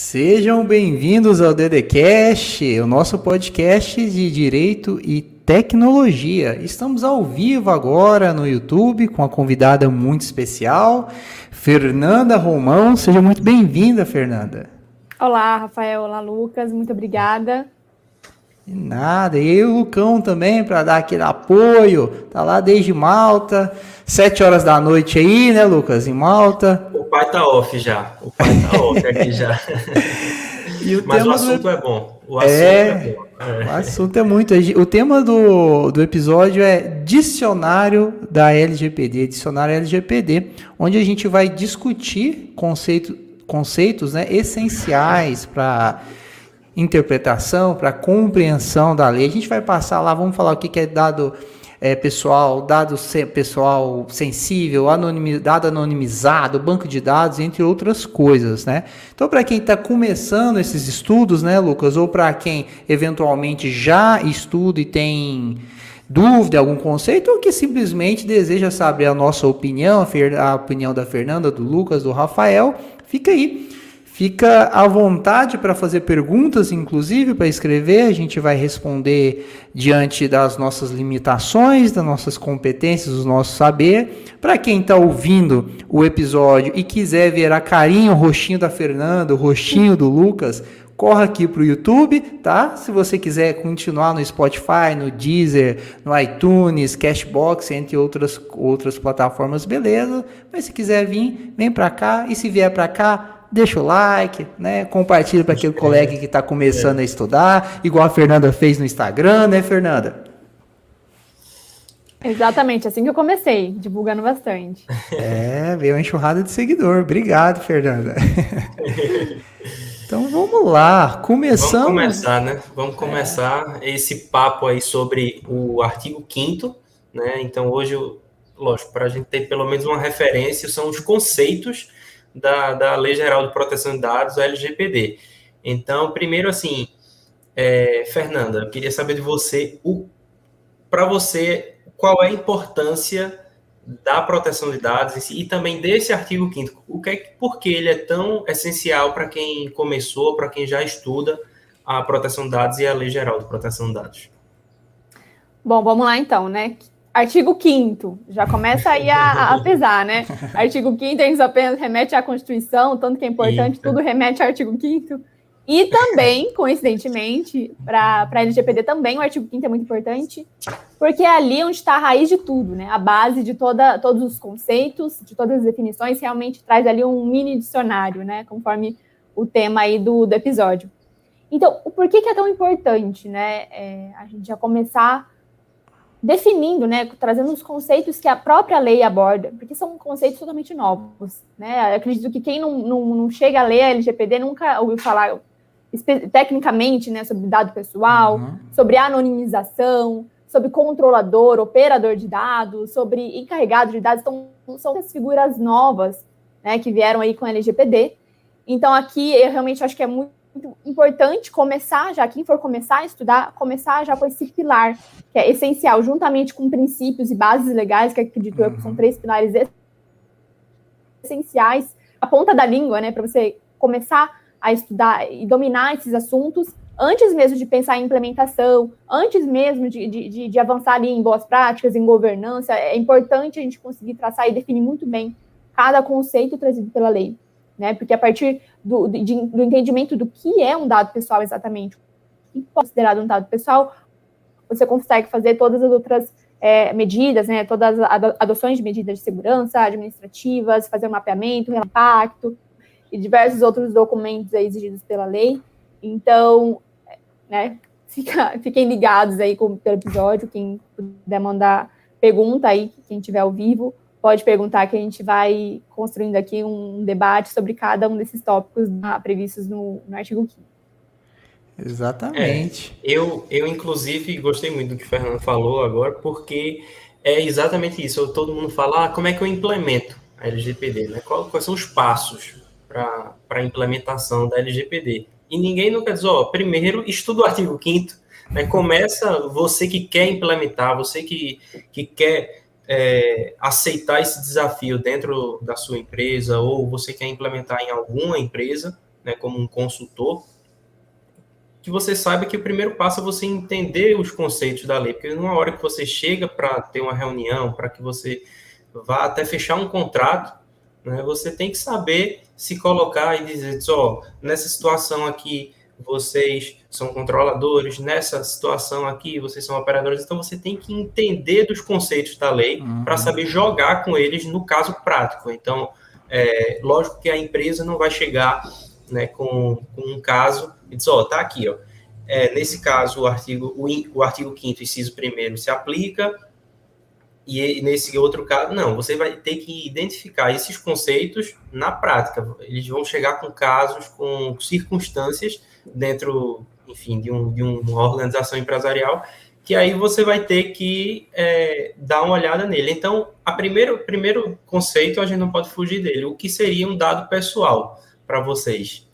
Sejam bem-vindos ao DDCast, o nosso podcast de Direito e Tecnologia. Estamos ao vivo agora no YouTube com uma convidada muito especial, Fernanda Romão. Seja muito bem-vinda, Fernanda. Olá, Rafael. Olá, Lucas. Muito obrigada. Nada. E o Lucão também, para dar aquele apoio. Tá lá desde Malta. Sete horas da noite aí, né, Lucas? Em Malta. O pai tá off já. O pai tá off aqui já. o Mas o assunto do... é bom. O assunto é, é bom. É. O assunto é muito. O tema do, do episódio é Dicionário da LGPD, Dicionário LGPD, onde a gente vai discutir conceito, conceitos né, essenciais para interpretação, para compreensão da lei. A gente vai passar lá, vamos falar o que, que é dado é, pessoal, dado se, pessoal sensível, anonimi, dado anonimizado, banco de dados, entre outras coisas, né? Então, para quem está começando esses estudos, né, Lucas, ou para quem eventualmente já estuda e tem dúvida, algum conceito, ou que simplesmente deseja saber a nossa opinião, a opinião da Fernanda, do Lucas, do Rafael, fica aí Fica à vontade para fazer perguntas, inclusive para escrever, a gente vai responder diante das nossas limitações, das nossas competências, do nosso saber. Para quem está ouvindo o episódio e quiser ver a carinha, o rostinho da Fernanda, o rostinho do Lucas, corra aqui para o YouTube, tá? Se você quiser continuar no Spotify, no Deezer, no iTunes, Cashbox, entre outras, outras plataformas, beleza. Mas se quiser vir, vem para cá. E se vier para cá, deixa o like, né? Compartilha para aquele colega que está começando é. a estudar, igual a Fernanda fez no Instagram, né, Fernanda? Exatamente, assim que eu comecei, divulgando bastante. É, veio uma enxurrada de seguidor. Obrigado, Fernanda. então vamos lá, começamos. Vamos começar, né? Vamos começar é. esse papo aí sobre o artigo 5 né? Então hoje, lógico, para a gente ter pelo menos uma referência, são os conceitos da, da Lei Geral de Proteção de Dados, o LGPD. Então, primeiro, assim, é, Fernanda, eu queria saber de você, para você, qual é a importância da proteção de dados e também desse artigo 5 o que é, por que ele é tão essencial para quem começou, para quem já estuda a proteção de dados e a Lei Geral de Proteção de Dados? Bom, vamos lá então, né? Artigo 5 já começa aí a, a pesar, né? Artigo 5 eles apenas remete à Constituição, tanto que é importante, Eita. tudo remete ao artigo 5 E também, coincidentemente, para a LGPD também, o artigo 5 é muito importante, porque é ali onde está a raiz de tudo, né? A base de toda, todos os conceitos, de todas as definições, realmente traz ali um mini dicionário, né? Conforme o tema aí do, do episódio. Então, por que, que é tão importante, né? É, a gente já começar definindo, né, trazendo os conceitos que a própria lei aborda, porque são conceitos totalmente novos, né? Eu acredito que quem não, não, não chega a ler a LGPD nunca ouviu falar tecnicamente, né, sobre dado pessoal, uhum. sobre anonimização, sobre controlador, operador de dados, sobre encarregado de dados, então são as figuras novas, né, que vieram aí com a LGPD. Então aqui eu realmente acho que é muito muito importante começar já, quem for começar a estudar, começar já com esse pilar, que é essencial, juntamente com princípios e bases legais, que acredito eu que são uhum. três pilares essenciais, a ponta da língua, né, para você começar a estudar e dominar esses assuntos, antes mesmo de pensar em implementação, antes mesmo de, de, de avançar ali em boas práticas, em governança, é importante a gente conseguir traçar e definir muito bem cada conceito trazido pela lei né? Porque a partir do, de, do entendimento do que é um dado pessoal exatamente, o que é considerado um dado pessoal, você consegue fazer todas as outras é, medidas, né? Todas as adoções de medidas de segurança administrativas, fazer um mapeamento, impacto e diversos outros documentos exigidos pela lei. Então, né? Fica, fiquem ligados aí com, pelo episódio, quem puder mandar pergunta aí, quem tiver ao vivo, pode perguntar que a gente vai construindo aqui um debate sobre cada um desses tópicos previstos no, no artigo 5 Exatamente. É, eu, eu, inclusive, gostei muito do que o Fernando falou agora, porque é exatamente isso. Todo mundo fala, ah, como é que eu implemento a LGPD? Né? Quais são os passos para a implementação da LGPD? E ninguém nunca diz, ó, primeiro estuda o artigo 5 né? Começa você que quer implementar, você que, que quer é, aceitar esse desafio dentro da sua empresa ou você quer implementar em alguma empresa, né, como um consultor, que você saiba que o primeiro passo é você entender os conceitos da lei, porque numa hora que você chega para ter uma reunião, para que você vá até fechar um contrato, né, você tem que saber se colocar e dizer, ó, oh, nessa situação aqui vocês são controladores, nessa situação aqui vocês são operadores, então você tem que entender dos conceitos da lei uhum. para saber jogar com eles no caso prático. Então, é, lógico que a empresa não vai chegar né, com, com um caso e dizer, ó, oh, tá aqui, ó. É, nesse caso, o artigo, o, o artigo 5 inciso 1 se aplica, e nesse outro caso, não, você vai ter que identificar esses conceitos na prática. Eles vão chegar com casos, com circunstâncias dentro, enfim, de, um, de uma organização empresarial, que aí você vai ter que é, dar uma olhada nele. Então, a primeiro, primeiro conceito, a gente não pode fugir dele. O que seria um dado pessoal para vocês?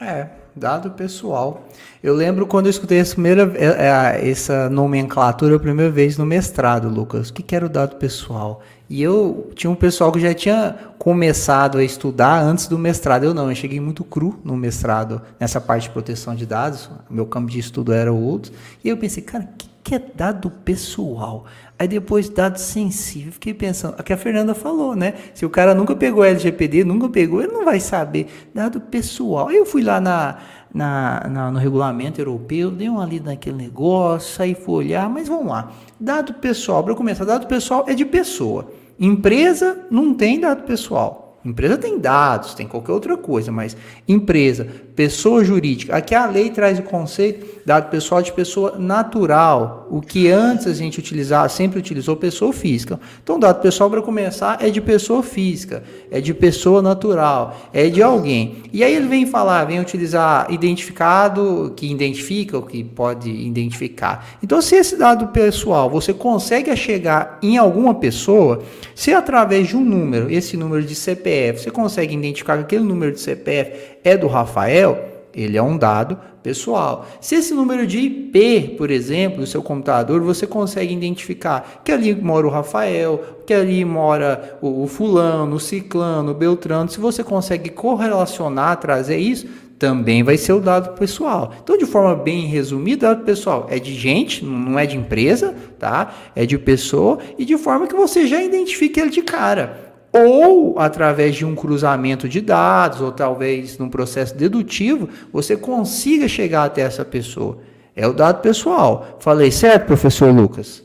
É, dado pessoal. Eu lembro quando eu escutei essa, primeira, é, é, essa nomenclatura a primeira vez no mestrado, Lucas. O que era o dado pessoal? E eu tinha um pessoal que já tinha começado a estudar antes do mestrado. Eu não, eu cheguei muito cru no mestrado, nessa parte de proteção de dados. Meu campo de estudo era outro. E eu pensei, cara, o que, que é dado pessoal? Aí depois, dado sensível. Fiquei pensando, a que a Fernanda falou, né? Se o cara nunca pegou LGPD, nunca pegou, ele não vai saber. Dado pessoal. Aí eu fui lá na, na, na, no regulamento europeu, dei uma lida naquele negócio, aí fui olhar, mas vamos lá. Dado pessoal, para começar, dado pessoal é de pessoa. Empresa não tem dado pessoal. Empresa tem dados, tem qualquer outra coisa, mas empresa, pessoa jurídica. Aqui a lei traz o conceito dado pessoal de pessoa natural, o que antes a gente utilizava, sempre utilizou pessoa física. Então, dado pessoal para começar é de pessoa física, é de pessoa natural, é de alguém. E aí ele vem falar, vem utilizar identificado, que identifica o que pode identificar. Então, se esse dado pessoal você consegue chegar em alguma pessoa, se através de um número, esse número de CPF, você consegue identificar que aquele número de CPF é do Rafael, ele é um dado pessoal. Se esse número de IP, por exemplo, do seu computador, você consegue identificar que ali mora o Rafael, que ali mora o, fulano, o ciclano, o beltrano, se você consegue correlacionar, trazer isso, também vai ser o dado pessoal. Então, de forma bem resumida, dado pessoal é de gente, não é de empresa, tá? É de pessoa e de forma que você já identifique ele de cara ou através de um cruzamento de dados, ou talvez num processo dedutivo, você consiga chegar até essa pessoa. É o dado pessoal. Falei certo, professor Lucas?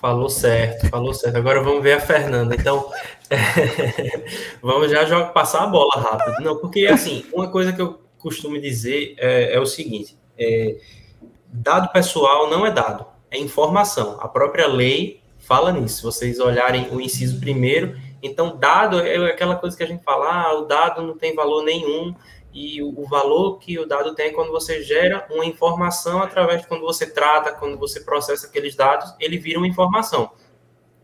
Falou certo, falou certo. Agora vamos ver a Fernanda. Então, é, vamos já jogar, passar a bola rápido. Não, porque assim, uma coisa que eu costumo dizer é, é o seguinte: é, dado pessoal não é dado, é informação. A própria lei fala nisso. Vocês olharem o inciso primeiro, então dado é aquela coisa que a gente fala, ah, o dado não tem valor nenhum, e o, valor que o dado tem é quando você gera uma informação através de quando você trata, quando você processa aqueles dados, ele vira uma informação.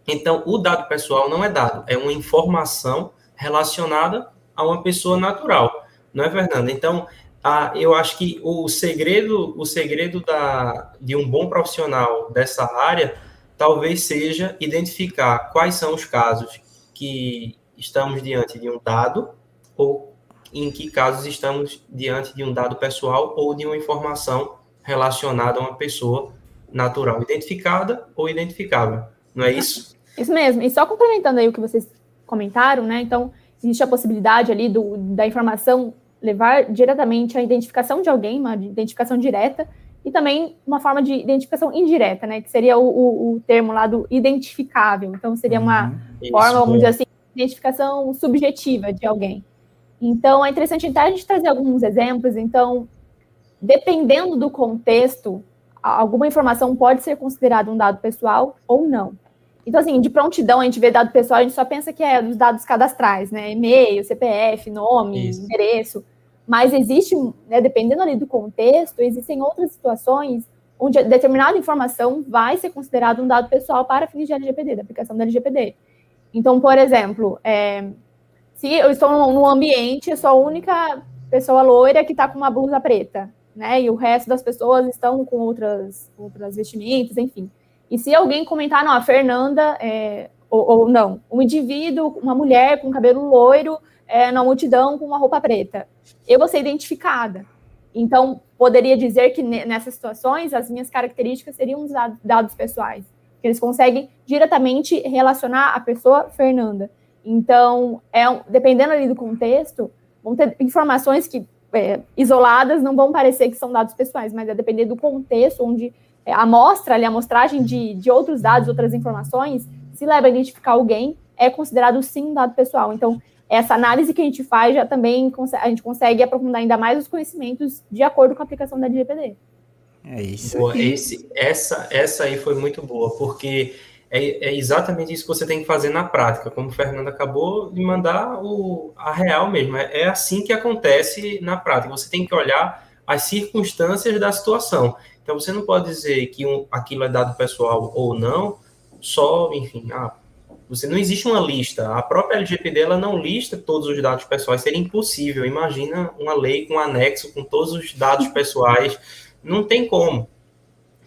Então, o dado pessoal não é dado, é uma informação relacionada a uma pessoa natural, não é, Fernanda? Então, ah, eu acho que o segredo, o segredo da, de um bom profissional dessa área talvez seja identificar quais são os casos que estamos diante de um dado ou em que casos estamos diante de um dado pessoal ou de uma informação relacionada a uma pessoa natural, identificada ou identificável. Não é isso? Isso mesmo. E só complementando aí o que vocês comentaram, né? Então, existe a possibilidade ali do, da informação levar diretamente à identificação de alguém, uma identificação direta, e também uma forma de identificação indireta, né? Que seria o, o, o termo lá do identificável. Então, seria uma uhum. forma, vamos dizer assim, identificação subjetiva de alguém. Então, é interessante então, a gente trazer alguns exemplos. Então, dependendo do contexto, alguma informação pode ser considerada um dado pessoal ou não. Então, assim, de prontidão, a gente vê dado pessoal, a gente só pensa que é dos dados cadastrais, né? E-mail, CPF, nome, Isso. endereço. Mas existe, né, dependendo ali do contexto, existem outras situações onde determinada informação vai ser considerada um dado pessoal para fins de LGPD, da aplicação da LGPD. Então, por exemplo, é, se eu estou num ambiente, eu sou a única pessoa loira que está com uma blusa preta, né? E o resto das pessoas estão com outras, outras vestimentas, enfim. E se alguém comentar, não, a Fernanda, é, ou, ou, não, um indivíduo, uma mulher com cabelo loiro, é, na multidão com uma roupa preta. Eu vou ser identificada. Então, poderia dizer que nessas situações as minhas características seriam dados pessoais. Eles conseguem diretamente relacionar a pessoa Fernanda. Então, é, dependendo ali do contexto, vão ter informações que é, isoladas não vão parecer que são dados pessoais, mas é depender do contexto onde é, a amostra, ali, a amostragem de, de outros dados, outras informações, se leva a identificar alguém, é considerado sim um dado pessoal. Então, essa análise que a gente faz já também a gente consegue aprofundar ainda mais os conhecimentos de acordo com a aplicação da LGPD. É isso. Boa, esse, essa, essa aí foi muito boa, porque é, é, exatamente isso que você tem que fazer na prática, como o Fernando acabou de mandar o, a real mesmo. É, é assim que acontece na prática. Você tem que olhar as circunstâncias da situação. Então você não pode dizer que um, aquilo é dado pessoal ou não, só, enfim, ah, você não existe uma lista. A própria LGPD ela não lista todos os dados pessoais, seria impossível. Imagina uma lei com um anexo com todos os dados pessoais, não tem como.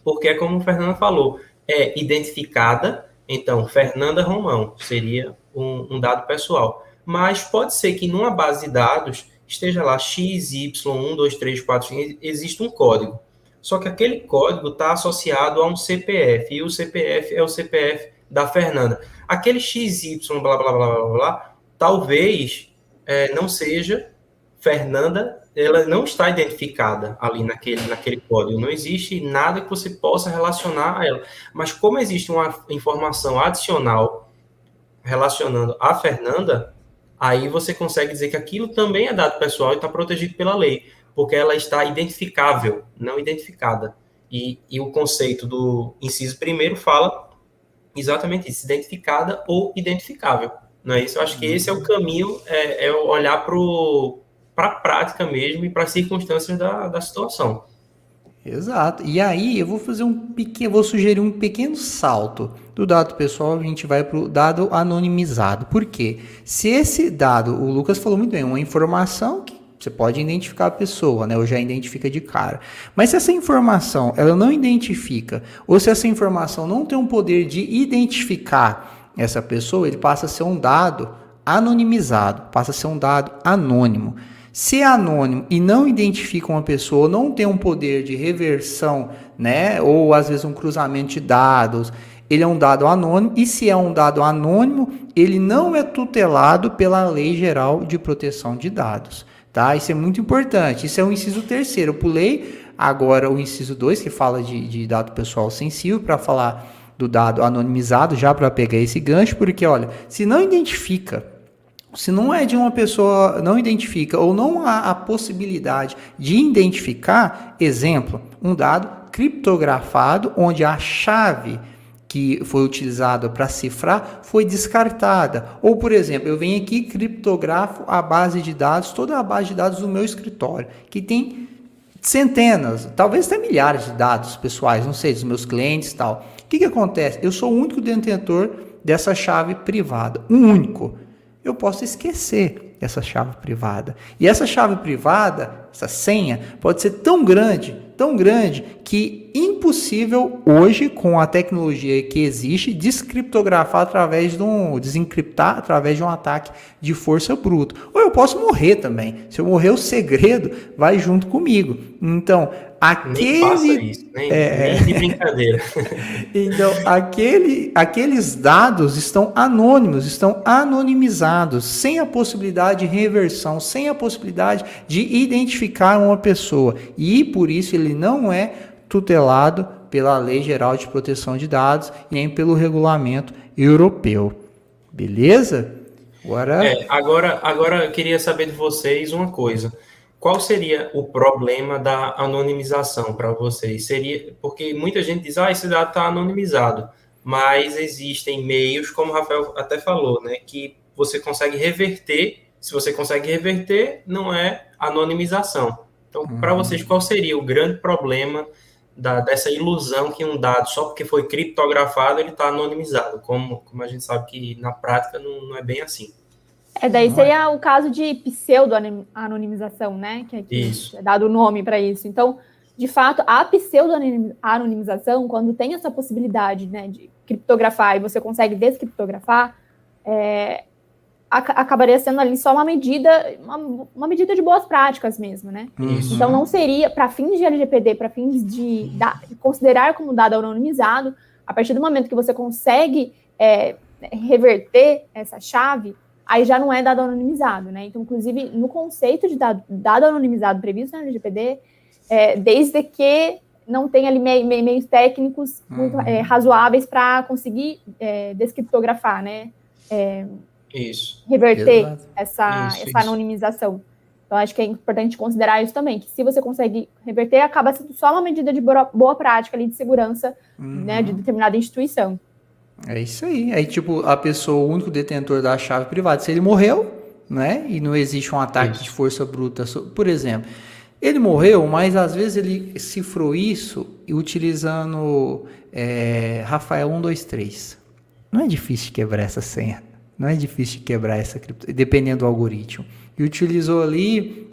Porque é como o Fernando falou, é identificada, então Fernanda Romão seria um, um dado pessoal. Mas pode ser que numa base de dados esteja lá x, y, 1, 2, 3, 4, 5, existe um código. Só que aquele código está associado a um CPF, e o CPF é o CPF da Fernanda. Aquele XY, blá, blá, blá, blá, blá, talvez é, não seja Fernanda, ela não está identificada ali naquele, naquele código. Não existe nada que você possa relacionar a ela. Mas como existe uma informação adicional relacionando a Fernanda, aí você consegue dizer que aquilo também é dado pessoal e está protegido pela lei porque ela está identificável, não identificada. E, e o conceito do inciso primeiro fala exatamente isso, identificada ou identificável. Não é isso? Eu acho que esse é o caminho, é, é olhar para a prática mesmo e para as circunstâncias da, da situação. Exato. E aí eu vou fazer um pequeno, vou sugerir um pequeno salto do dado pessoal, a gente vai para o dado anonimizado. Por quê? Se esse dado, o Lucas falou muito bem, uma informação que você pode identificar a pessoa, né? Ou já identifica de cara. Mas se essa informação ela não identifica, ou se essa informação não tem um poder de identificar essa pessoa, ele passa a ser um dado anonimizado, passa a ser um dado anônimo. Se é anônimo e não identifica uma pessoa, não tem um poder de reversão, né? Ou às vezes um cruzamento de dados, ele é um dado anônimo, e se é um dado anônimo, ele não é tutelado pela Lei Geral de Proteção de Dados. Tá? Isso é muito importante. Isso é o inciso terceiro. Eu pulei agora o inciso 2, que fala de, de dado pessoal sensível, para falar do dado anonimizado, já para pegar esse gancho, porque olha, se não identifica, se não é de uma pessoa, não identifica, ou não há a possibilidade de identificar, exemplo, um dado criptografado, onde a chave que foi utilizada para cifrar foi descartada. Ou, por exemplo, eu venho aqui criptografo a base de dados, toda a base de dados do meu escritório, que tem centenas, talvez até milhares de dados pessoais, não sei, dos meus clientes e tal. O que, que acontece? Eu sou o único detentor dessa chave privada, um único. Eu posso esquecer essa chave privada. E essa chave privada, essa senha, pode ser tão grande tão grande que impossível hoje com a tecnologia que existe descriptografar através de um desencriptar através de um ataque de força bruta. Ou eu posso morrer também. Se eu morrer o segredo vai junto comigo. Então, aquele isso, nem, é, nem de brincadeira. então, aquele, aqueles dados estão anônimos, estão anonimizados, sem a possibilidade de reversão, sem a possibilidade de identificar uma pessoa. E por isso ele não é tutelado pela Lei Geral de Proteção de Dados nem pelo regulamento europeu. Beleza? Agora, é, agora, agora eu queria saber de vocês uma coisa qual seria o problema da anonimização para vocês? Seria porque muita gente diz, ah, esse dado está anonimizado, mas existem meios, como o Rafael até falou, né, que você consegue reverter. Se você consegue reverter, não é anonimização. Então, uhum. para vocês, qual seria o grande problema da, dessa ilusão que um dado, só porque foi criptografado, ele está anonimizado? Como, como a gente sabe que na prática não, não é bem assim. É, daí seria é? o caso de pseudo-anonimização, né? Que, é que isso. é dado o nome para isso. Então, de fato, a pseudo-anonimização, quando tem essa possibilidade né, de criptografar e você consegue descriptografar, é, acabaria sendo ali só uma medida, uma, uma, medida de boas práticas mesmo, né? Isso. Então não seria, para fins de LGPD, para fins de, da, considerar como dado anonimizado, a partir do momento que você consegue é, reverter essa chave, aí já não é dado anonimizado, né? Então, inclusive, no conceito de dado, dado anonimizado previsto na LGPD, é, desde que não tenha ali meios, meios técnicos muito é, razoáveis para conseguir é, descriptografar, né? É, isso. Reverter essa, isso, essa isso. anonimização. Então, acho que é importante considerar isso também, que se você consegue reverter, acaba sendo só uma medida de boa, boa prática ali de segurança uhum. né, de determinada instituição. É isso aí. Aí, tipo, a pessoa, o único detentor da chave privada, se ele morreu, né, e não existe um ataque isso. de força bruta, por exemplo, ele morreu, mas às vezes ele cifrou isso utilizando é, Rafael 123. Não é difícil quebrar essa senha. Não é difícil quebrar essa cripto, dependendo do algoritmo. E utilizou ali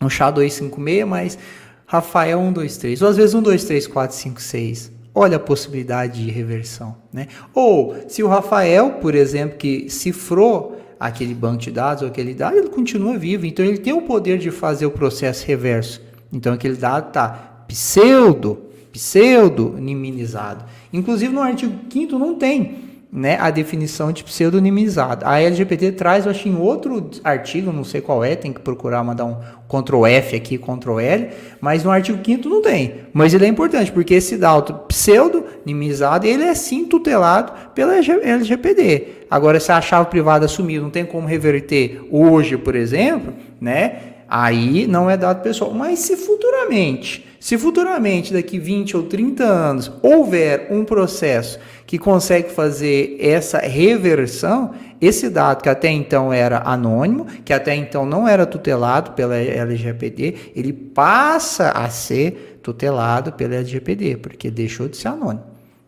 no SHA-256, mas Rafael 123. Ou às vezes 123, 4, 5, 6. Olha a possibilidade de reversão. Né? Ou se o Rafael, por exemplo, que cifrou aquele banco de dados ou aquele dado, ele continua vivo. Então ele tem o poder de fazer o processo reverso. Então aquele dado está pseudo, pseudo minimizado. Inclusive no artigo 5 não tem né, a definição de pseudonimizado. A LGPT traz, eu acho, em outro artigo, não sei qual é, tem que procurar mandar um Ctrl F aqui, Ctrl L, mas no artigo 5 não tem. Mas ele é importante, porque esse dado pseudonimizado, ele é sim tutelado pela LGPD. Agora, se a chave privada sumiu, não tem como reverter hoje, por exemplo, né? Aí não é dado pessoal. Mas se futuramente, se futuramente, daqui 20 ou 30 anos, houver um processo que consegue fazer essa reversão, esse dado que até então era anônimo, que até então não era tutelado pela LGPD, ele passa a ser tutelado pela LGPD, porque deixou de ser anônimo.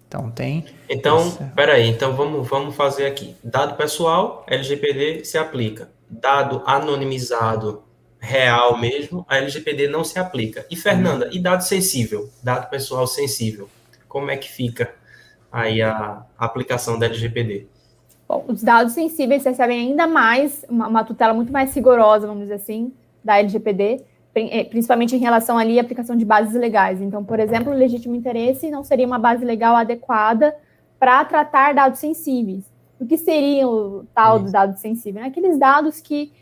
Então tem. Então, essa... peraí, então vamos, vamos fazer aqui. Dado pessoal, LGPD se aplica. Dado anonimizado real mesmo, a LGPD não se aplica. E Fernanda, e dado sensível, dado pessoal sensível, como é que fica aí a, aplicação da LGPD? Bom, os dados sensíveis recebem ainda mais uma, uma, tutela muito mais rigorosa, vamos dizer assim, da LGPD, eh, principalmente em relação ali à aplicação de bases legais. Então, por exemplo, o legítimo interesse não seria uma base legal adequada para tratar dados sensíveis. O que seria o tal dos dados sensíveis? Aqueles dados que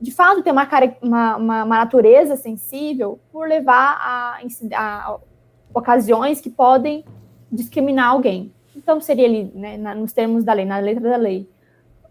de fato tem uma, uma, uma, uma natureza sensível por levar a, a, ocasiões que podem discriminar alguém. Então, seria ali, né, na, nos termos da lei, na letra da lei,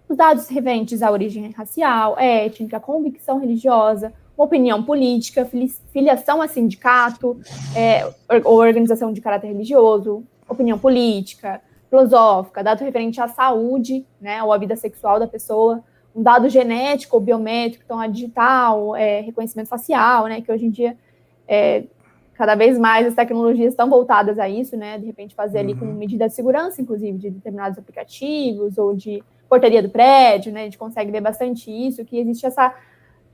os dados referentes à origem racial, étnica, convicção religiosa, opinião política, filiação a sindicato é, ou organização de caráter religioso, opinião política, filosófica, dado referente à saúde, né, ou à vida sexual da pessoa, um dado genético ou biométrico, então a digital, é, reconhecimento facial, né, que hoje em dia é, cada vez mais as tecnologias estão voltadas a isso, né, de repente fazer ali com uhum. medida de segurança, inclusive, de determinados aplicativos ou de portaria do prédio, né, a gente consegue ver bastante isso, que existe essa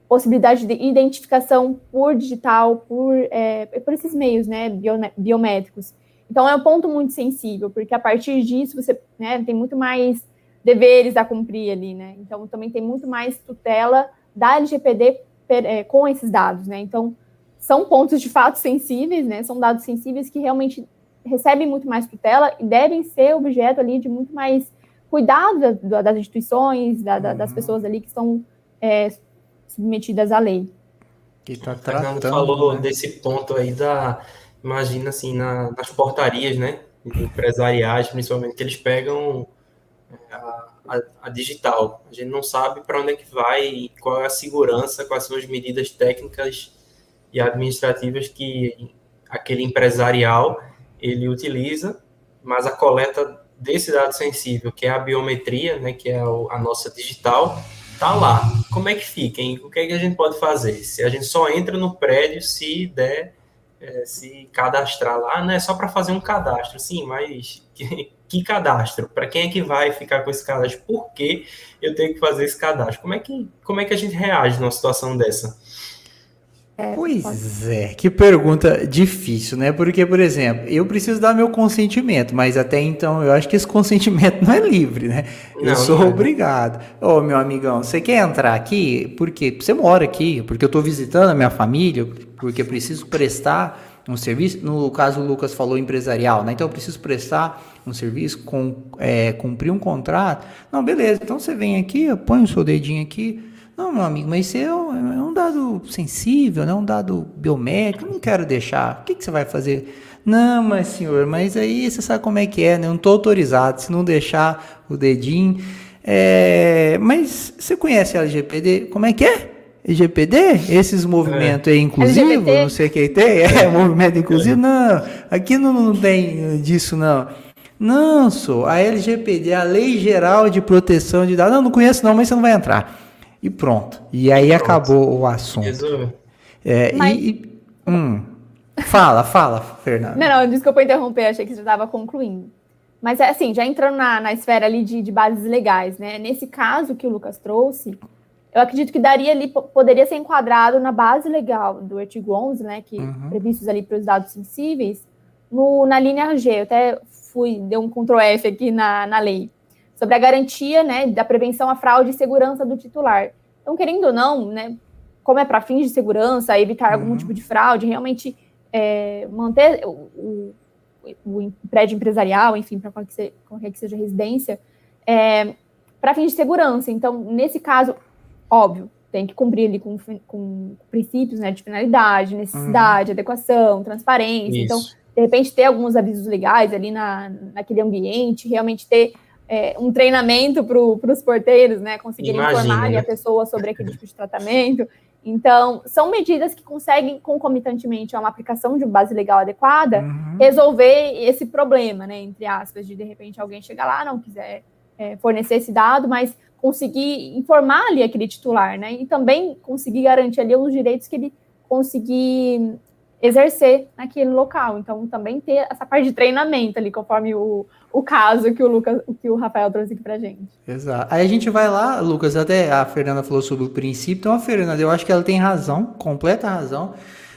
possibilidade de identificação por digital, por, é, por esses meios, né, biométricos. Então é um ponto muito sensível, porque a partir disso você né, tem muito mais deveres a cumprir ali, né? Então, também tem muito mais tutela da LGPD é, com esses dados, né? Então, são pontos de fato sensíveis, né? São dados sensíveis que realmente recebem muito mais tutela e devem ser objeto ali de muito mais cuidado da, das instituições, da, da, das uhum. pessoas ali que estão é, submetidas à lei. Que tá tratando, falou né? desse ponto aí da, imagina assim, na, nas portarias, né? Empresariais, principalmente, que eles pegam a, a, digital. A gente não sabe para onde é que vai, qual é a segurança, quais são as medidas técnicas e administrativas que aquele empresarial ele utiliza, mas a coleta desse dado sensível, que é a biometria, né, que é a nossa digital, tá lá. Como é que fica? Hein? O que é que a gente pode fazer? Se a gente só entra no prédio se der, é, se cadastrar lá, não é só para fazer um cadastro, sim, mas que cadastro? Para quem é que vai ficar com esse cadastro? Por que eu tenho que fazer esse cadastro? Como é que, como é que a gente reage numa situação dessa? É, pois pode... é, que pergunta difícil, né? Porque, por exemplo, eu preciso dar meu consentimento, mas até então eu acho que esse consentimento não é livre, né? Não, eu sou não é. obrigado. Ô, oh, meu amigão, você quer entrar aqui? Porque você mora aqui, porque eu estou visitando a minha família, porque preciso prestar um serviço. No caso, o Lucas falou empresarial, né? Então eu preciso prestar um serviço, com, é, cumprir um contrato. Não, beleza. Então você vem aqui, põe o seu dedinho aqui não, meu amigo, mas isso é um, é um dado sensível, né? um dado biométrico, não quero deixar. O que, que você vai fazer? Não, mas senhor, mas aí você sabe como é que é, né? Eu não estou autorizado, se não deixar o dedinho. É... Mas você conhece a LGPD? Como é que é? LGPD? Esses movimentos é. aí inclusivos, não sei o que tem, é movimento inclusivo? Não, aqui não, não tem disso não. Não, sou a LGPD, a Lei Geral de Proteção de Dados. Não, não conheço não, mas você não vai entrar e pronto. E aí pronto. acabou o assunto. É, Mas... e, hum, fala, fala, Fernanda. Não, não, desculpa interromper, achei que você estava concluindo. Mas é assim, já entrando na, na esfera ali de, de, bases legais, né? Nesse caso que o Lucas trouxe, eu acredito que daria ali, poderia ser enquadrado na base legal do artigo 11, né? Que uhum. previstos ali para os dados sensíveis, no, na linha G. Eu até fui, deu um Ctrl F aqui na, na lei sobre a garantia né, da prevenção à fraude e segurança do titular. Então, querendo ou não, né, como é para fins de segurança, evitar uhum. algum tipo de fraude, realmente é, manter o, o, o, prédio empresarial, enfim, para qualquer, qualquer que seja residência, é, para fins de segurança. Então, nesse caso, óbvio, tem que cumprir ali com, com princípios né, de finalidade, necessidade, uhum. adequação, transparência. Então, Isso. Então, de repente, ter alguns avisos legais ali na, naquele ambiente, realmente ter é, um treinamento para os porteiros, né? Conseguirem informar né? a pessoa sobre aquele tipo de tratamento. Então, são medidas que conseguem, concomitantemente a uma aplicação de base legal adequada, uhum. resolver esse problema, né? Entre aspas, de de repente alguém chegar lá, não quiser é, fornecer esse dado, mas conseguir informar ali aquele titular, né? E também conseguir garantir ali os direitos que ele conseguir exercer naquele local. Então, também ter essa parte de treinamento ali, conforme o, o caso que o Lucas, que o Rafael trouxe aqui pra gente. Exato. Aí a gente vai lá, Lucas, até a Fernanda falou sobre o princípio. Então, a Fernanda, eu acho que ela tem razão, completa razão.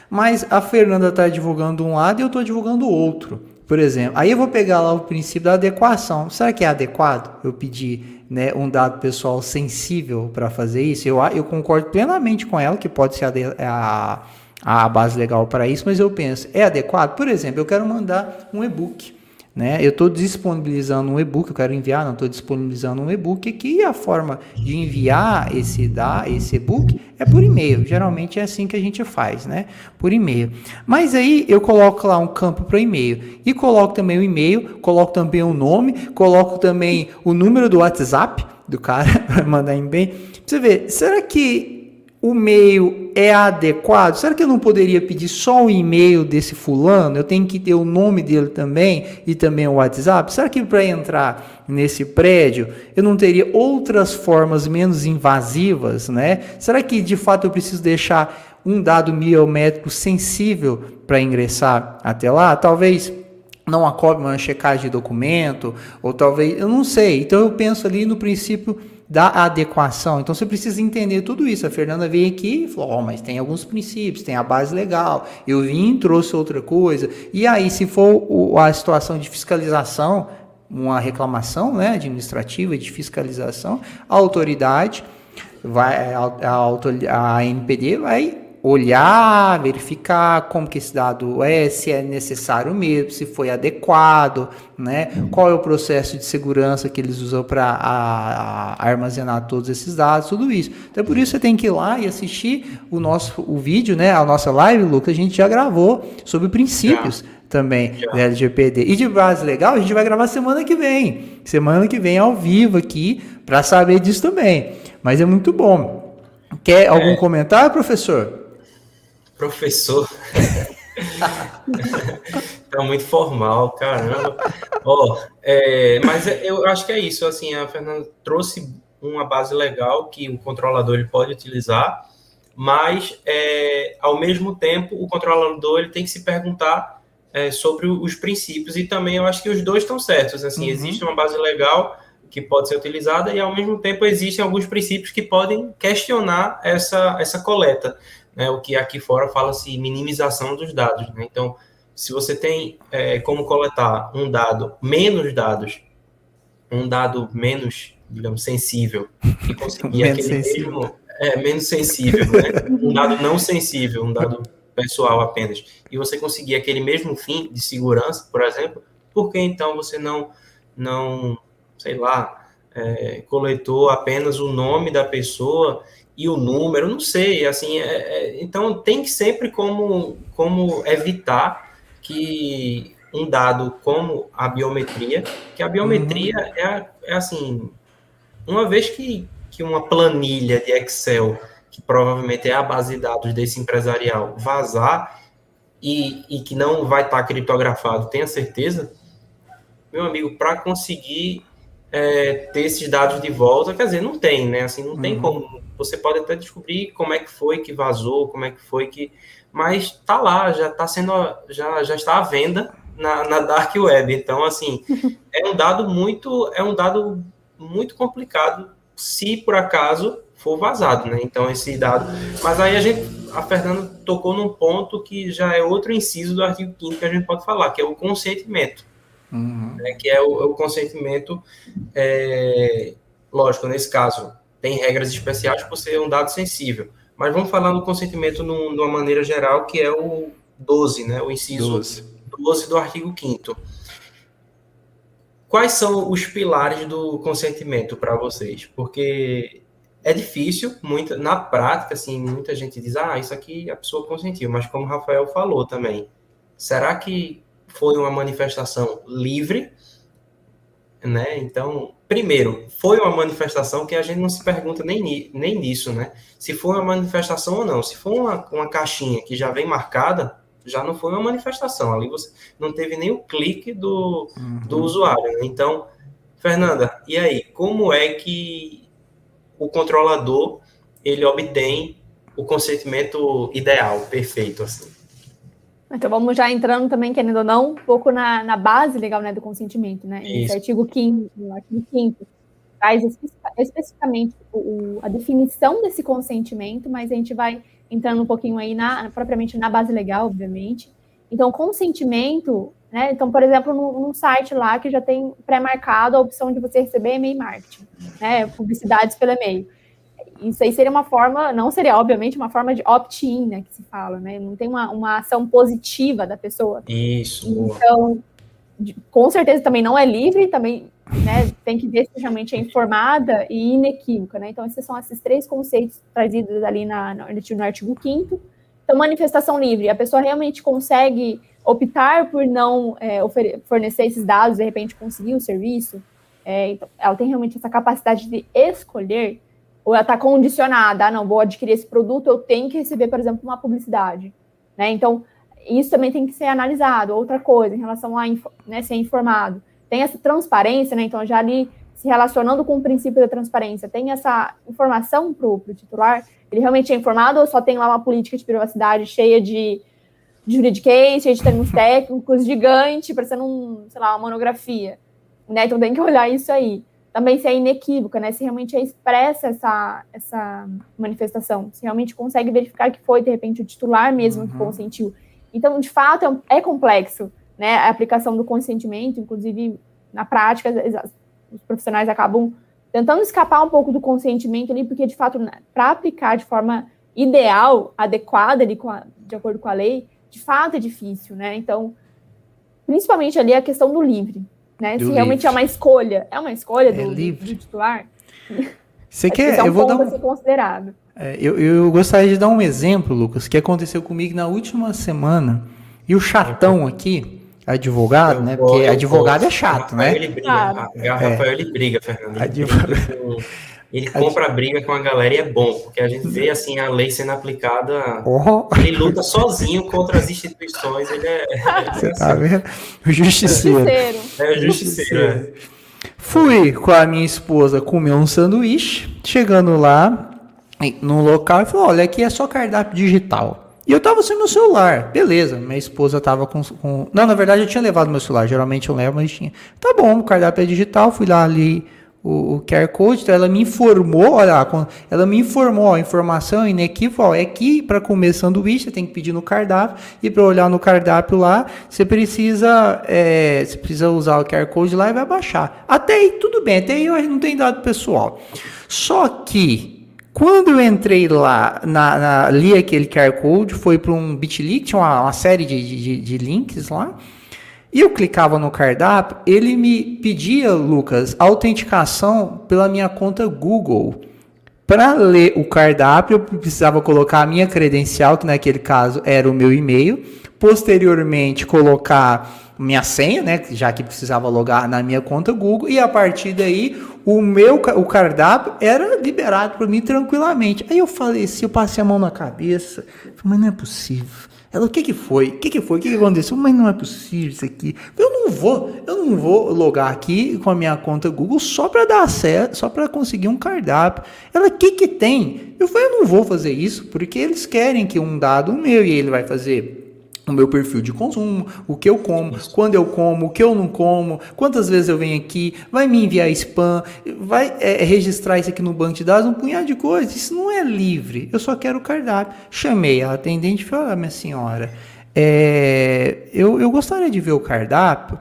Mas a Fernanda está divulgando um lado e eu estou divulgando outro. Por exemplo, aí eu vou pegar lá o princípio da adequação. Será que é adequado eu pedir né, um dado pessoal sensível para fazer isso? Eu, eu concordo plenamente com ela que pode ser a, a a base legal para isso, mas eu penso, é adequado? Por exemplo, eu quero mandar um e-book. Né? Eu estou disponibilizando um e-book, eu quero enviar, não estou disponibilizando um e-book aqui a forma de enviar esse, da, esse e-book é por e-mail. Geralmente é assim que a gente faz, né? Por e-mail. Mas aí eu coloco lá um campo para e-mail e coloco também o e-mail, coloco também o nome, coloco também o número do WhatsApp do cara para mandar e-mail. Você vê, será que o e-mail é adequado? Será que eu não poderia pedir só o e-mail desse fulano? Eu tenho que ter o nome dele também e também o WhatsApp? Será que para entrar nesse prédio eu não teria outras formas menos invasivas, né? Será que de fato eu preciso deixar um dado biométrico sensível para ingressar até lá? Talvez não acobre uma checagem de documento, ou talvez, eu não sei. Então eu penso ali no princípio da adequação. Então você precisa entender tudo isso. A Fernanda veio aqui e falou: oh, mas tem alguns princípios, tem a base legal. Eu vim, trouxe outra coisa. E aí, se for a situação de fiscalização, uma reclamação né, administrativa de fiscalização, a autoridade vai a, a, a NPD vai olhar, verificar como que esse dado é, se é necessário mesmo, se foi adequado, né? Qual é o processo de segurança que eles usam para armazenar todos esses dados, tudo isso. Então por isso você tem que ir lá e assistir o nosso o vídeo, né? A nossa live, Lucas, a gente já gravou sobre princípios. Também já. da LGPD. E de base legal, a gente vai gravar semana que vem. Semana que vem ao vivo aqui, para saber disso também. Mas é muito bom. Quer algum é. comentário, professor? Professor. tá muito formal, caramba. Ó, oh, é, mas é, eu acho que é isso. Assim, a Fernanda trouxe uma base legal que o controlador ele pode utilizar, mas é, ao mesmo tempo o controlador ele tem que se perguntar é, sobre os princípios e também eu acho que os dois estão certos. Assim, uhum. existe uma base legal que pode ser utilizada e ao mesmo tempo existem alguns princípios que podem questionar essa, essa coleta. Né, o que aqui fora fala-se minimização dos dados. Né? Então, se você tem é, como coletar um dado, menos dados, um dado menos, digamos, sensível, e conseguir aquele sensível. mesmo. É, menos sensível, né? um dado não sensível, um dado pessoal apenas, e você conseguir aquele mesmo fim de segurança, por exemplo, por que então você não, não sei lá, é, coletou apenas o nome da pessoa e o número, não sei, assim, é, é, então tem que sempre como, como evitar que um dado como a biometria, que a biometria uhum. é, é assim, uma vez que, que uma planilha de Excel, que provavelmente é a base de dados desse empresarial, vazar e, e que não vai estar criptografado, tenha certeza, meu amigo, para conseguir é, ter esses dados de volta, quer dizer, não tem, né? Assim, não uhum. tem como. Você pode até descobrir como é que foi que vazou, como é que foi que. Mas tá lá, já está sendo. Já, já está à venda na, na Dark Web. Então, assim, é um dado muito. É um dado muito complicado se por acaso for vazado, né? Então, esse dado. Mas aí a gente. A Fernanda tocou num ponto que já é outro inciso do artigo 5 que a gente pode falar, que é o consentimento uhum. né, que é o, o consentimento, é, lógico, nesse caso, tem regras especiais por ser um dado sensível, mas vamos falar no consentimento num, de uma maneira geral, que é o 12, né, o inciso 12, 12 do artigo 5 Quais são os pilares do consentimento para vocês? Porque é difícil, muita, na prática, assim, muita gente diz, ah, isso aqui a pessoa consentiu, mas como o Rafael falou também, será que foi uma manifestação livre, né? Então, primeiro, foi uma manifestação que a gente não se pergunta nem, nem nisso, né? Se foi uma manifestação ou não. Se for uma, uma caixinha que já vem marcada, já não foi uma manifestação. Ali você não teve nem o clique do, uhum. do usuário. Né? Então, Fernanda, e aí, como é que o controlador ele obtém o consentimento ideal, perfeito, assim? Então vamos já entrando também, querendo ou não, um pouco na, na base legal né, do consentimento, né? Isso. Esse artigo 5 o artigo 5 traz especificamente o, a definição desse consentimento, mas a gente vai entrando um pouquinho aí na, propriamente na base legal, obviamente. Então, consentimento, né? Então, por exemplo, num, site lá que já tem pré-marcado a opção de você receber e-mail marketing, né? Publicidades pelo e-mail isso aí seria uma forma, não seria, obviamente, uma forma de opt-in, né, que se fala, né? Não tem uma, uma ação positiva da pessoa. Isso. Então, com certeza também não é livre, também né, tem que ver se realmente é informada e inequívoca, né? Então, esses são esses três conceitos trazidos ali na, no, no artigo 5 Então, manifestação livre, a pessoa realmente consegue optar por não é, fornecer esses dados, de repente conseguir o serviço, é, então, ela tem realmente essa capacidade de escolher ou ela está condicionada, ah, não, vou adquirir esse produto, eu tenho que receber, por exemplo, uma publicidade, né? Então, isso também tem que ser analisado. Outra coisa, em relação a né, ser informado, tem essa transparência, né? Então, já ali se relacionando com o princípio da transparência, tem essa informação para o titular, ele realmente é informado ou só tem lá uma política de privacidade cheia de, de juridiquês, cheia de termos técnicos, gigante, parecendo um, sei lá, uma monografia, né? Então, tem que olhar isso aí também se é inequívoca, né? Se realmente é expressa essa, essa manifestação, se realmente consegue verificar que foi, de repente, o titular mesmo uhum. que consentiu. Então, de fato, é, é complexo, né? A aplicação do consentimento, inclusive, na prática, os profissionais acabam tentando escapar um pouco do consentimento ali, porque, de fato, para aplicar de forma ideal, adequada, ali, a, de acordo com a lei, de fato é difícil, né? Então, principalmente ali a questão do livre, né? Se realmente é uma escolha, é uma escolha é do, do, titular. Você quer? É um eu vou dar um... considerado. É, eu, eu gostaria de dar um exemplo, Lucas, que aconteceu comigo na última semana. E o chatão aqui, advogado, né? Porque advogado é chato, né? Ele briga, ah. Rafael ele briga, Fernando. Advogado. Ele compra a briga com a galera e é bom, porque a gente vê assim a lei sendo aplicada. Oh. Ele luta sozinho contra as instituições. Ele é. Você tá vendo? O justiceiro. É o justiceiro. É. Fui com a minha esposa comer um sanduíche. Chegando lá no local e falou: Olha, aqui é só cardápio digital. E eu tava sem meu celular. Beleza, minha esposa tava com, com, Não, na verdade eu tinha levado meu celular. Geralmente eu levo, mas tinha. Tá bom, o cardápio é digital. Fui lá ali o, o QR Code, então ela me informou, olha, ela me informou, a informação inequívoca é que para comer sanduíche você tem que pedir no cardápio e para olhar no cardápio lá você precisa, é, você precisa usar o QR Code lá e vai baixar. Até aí tudo bem, até aí eu não tenho dado pessoal. Só que quando eu entrei lá, na, na li aquele QR Code, foi para um Bitly, tinha uma, uma série de, de, de links lá. E eu clicava no cardápio, ele me pedia, Lucas, autenticação pela minha conta Google. Para ler o cardápio, eu precisava colocar a minha credencial, que naquele caso era o meu e-mail. Posteriormente, colocar minha senha, né, já que precisava logar na minha conta Google. E a partir daí, o meu o cardápio era liberado para mim tranquilamente. Aí eu falei assim, eu passei a mão na cabeça, mas não é possível. Ela, o que que foi? O que que foi? O que que aconteceu? Mas não é possível isso aqui. Eu não vou, eu não vou logar aqui com a minha conta Google só para dar acesso, só para conseguir um cardápio. Ela, o que que tem? Eu falei, eu não vou fazer isso, porque eles querem que um dado meu e ele vai fazer o meu perfil de consumo, o que eu como, quando eu como, o que eu não como, quantas vezes eu venho aqui, vai me enviar spam, vai é, registrar isso aqui no banco de dados, um punhado de coisas. Isso não é livre. Eu só quero o cardápio. Chamei a atendente e falei: ah, minha senhora, é, eu, eu gostaria de ver o cardápio,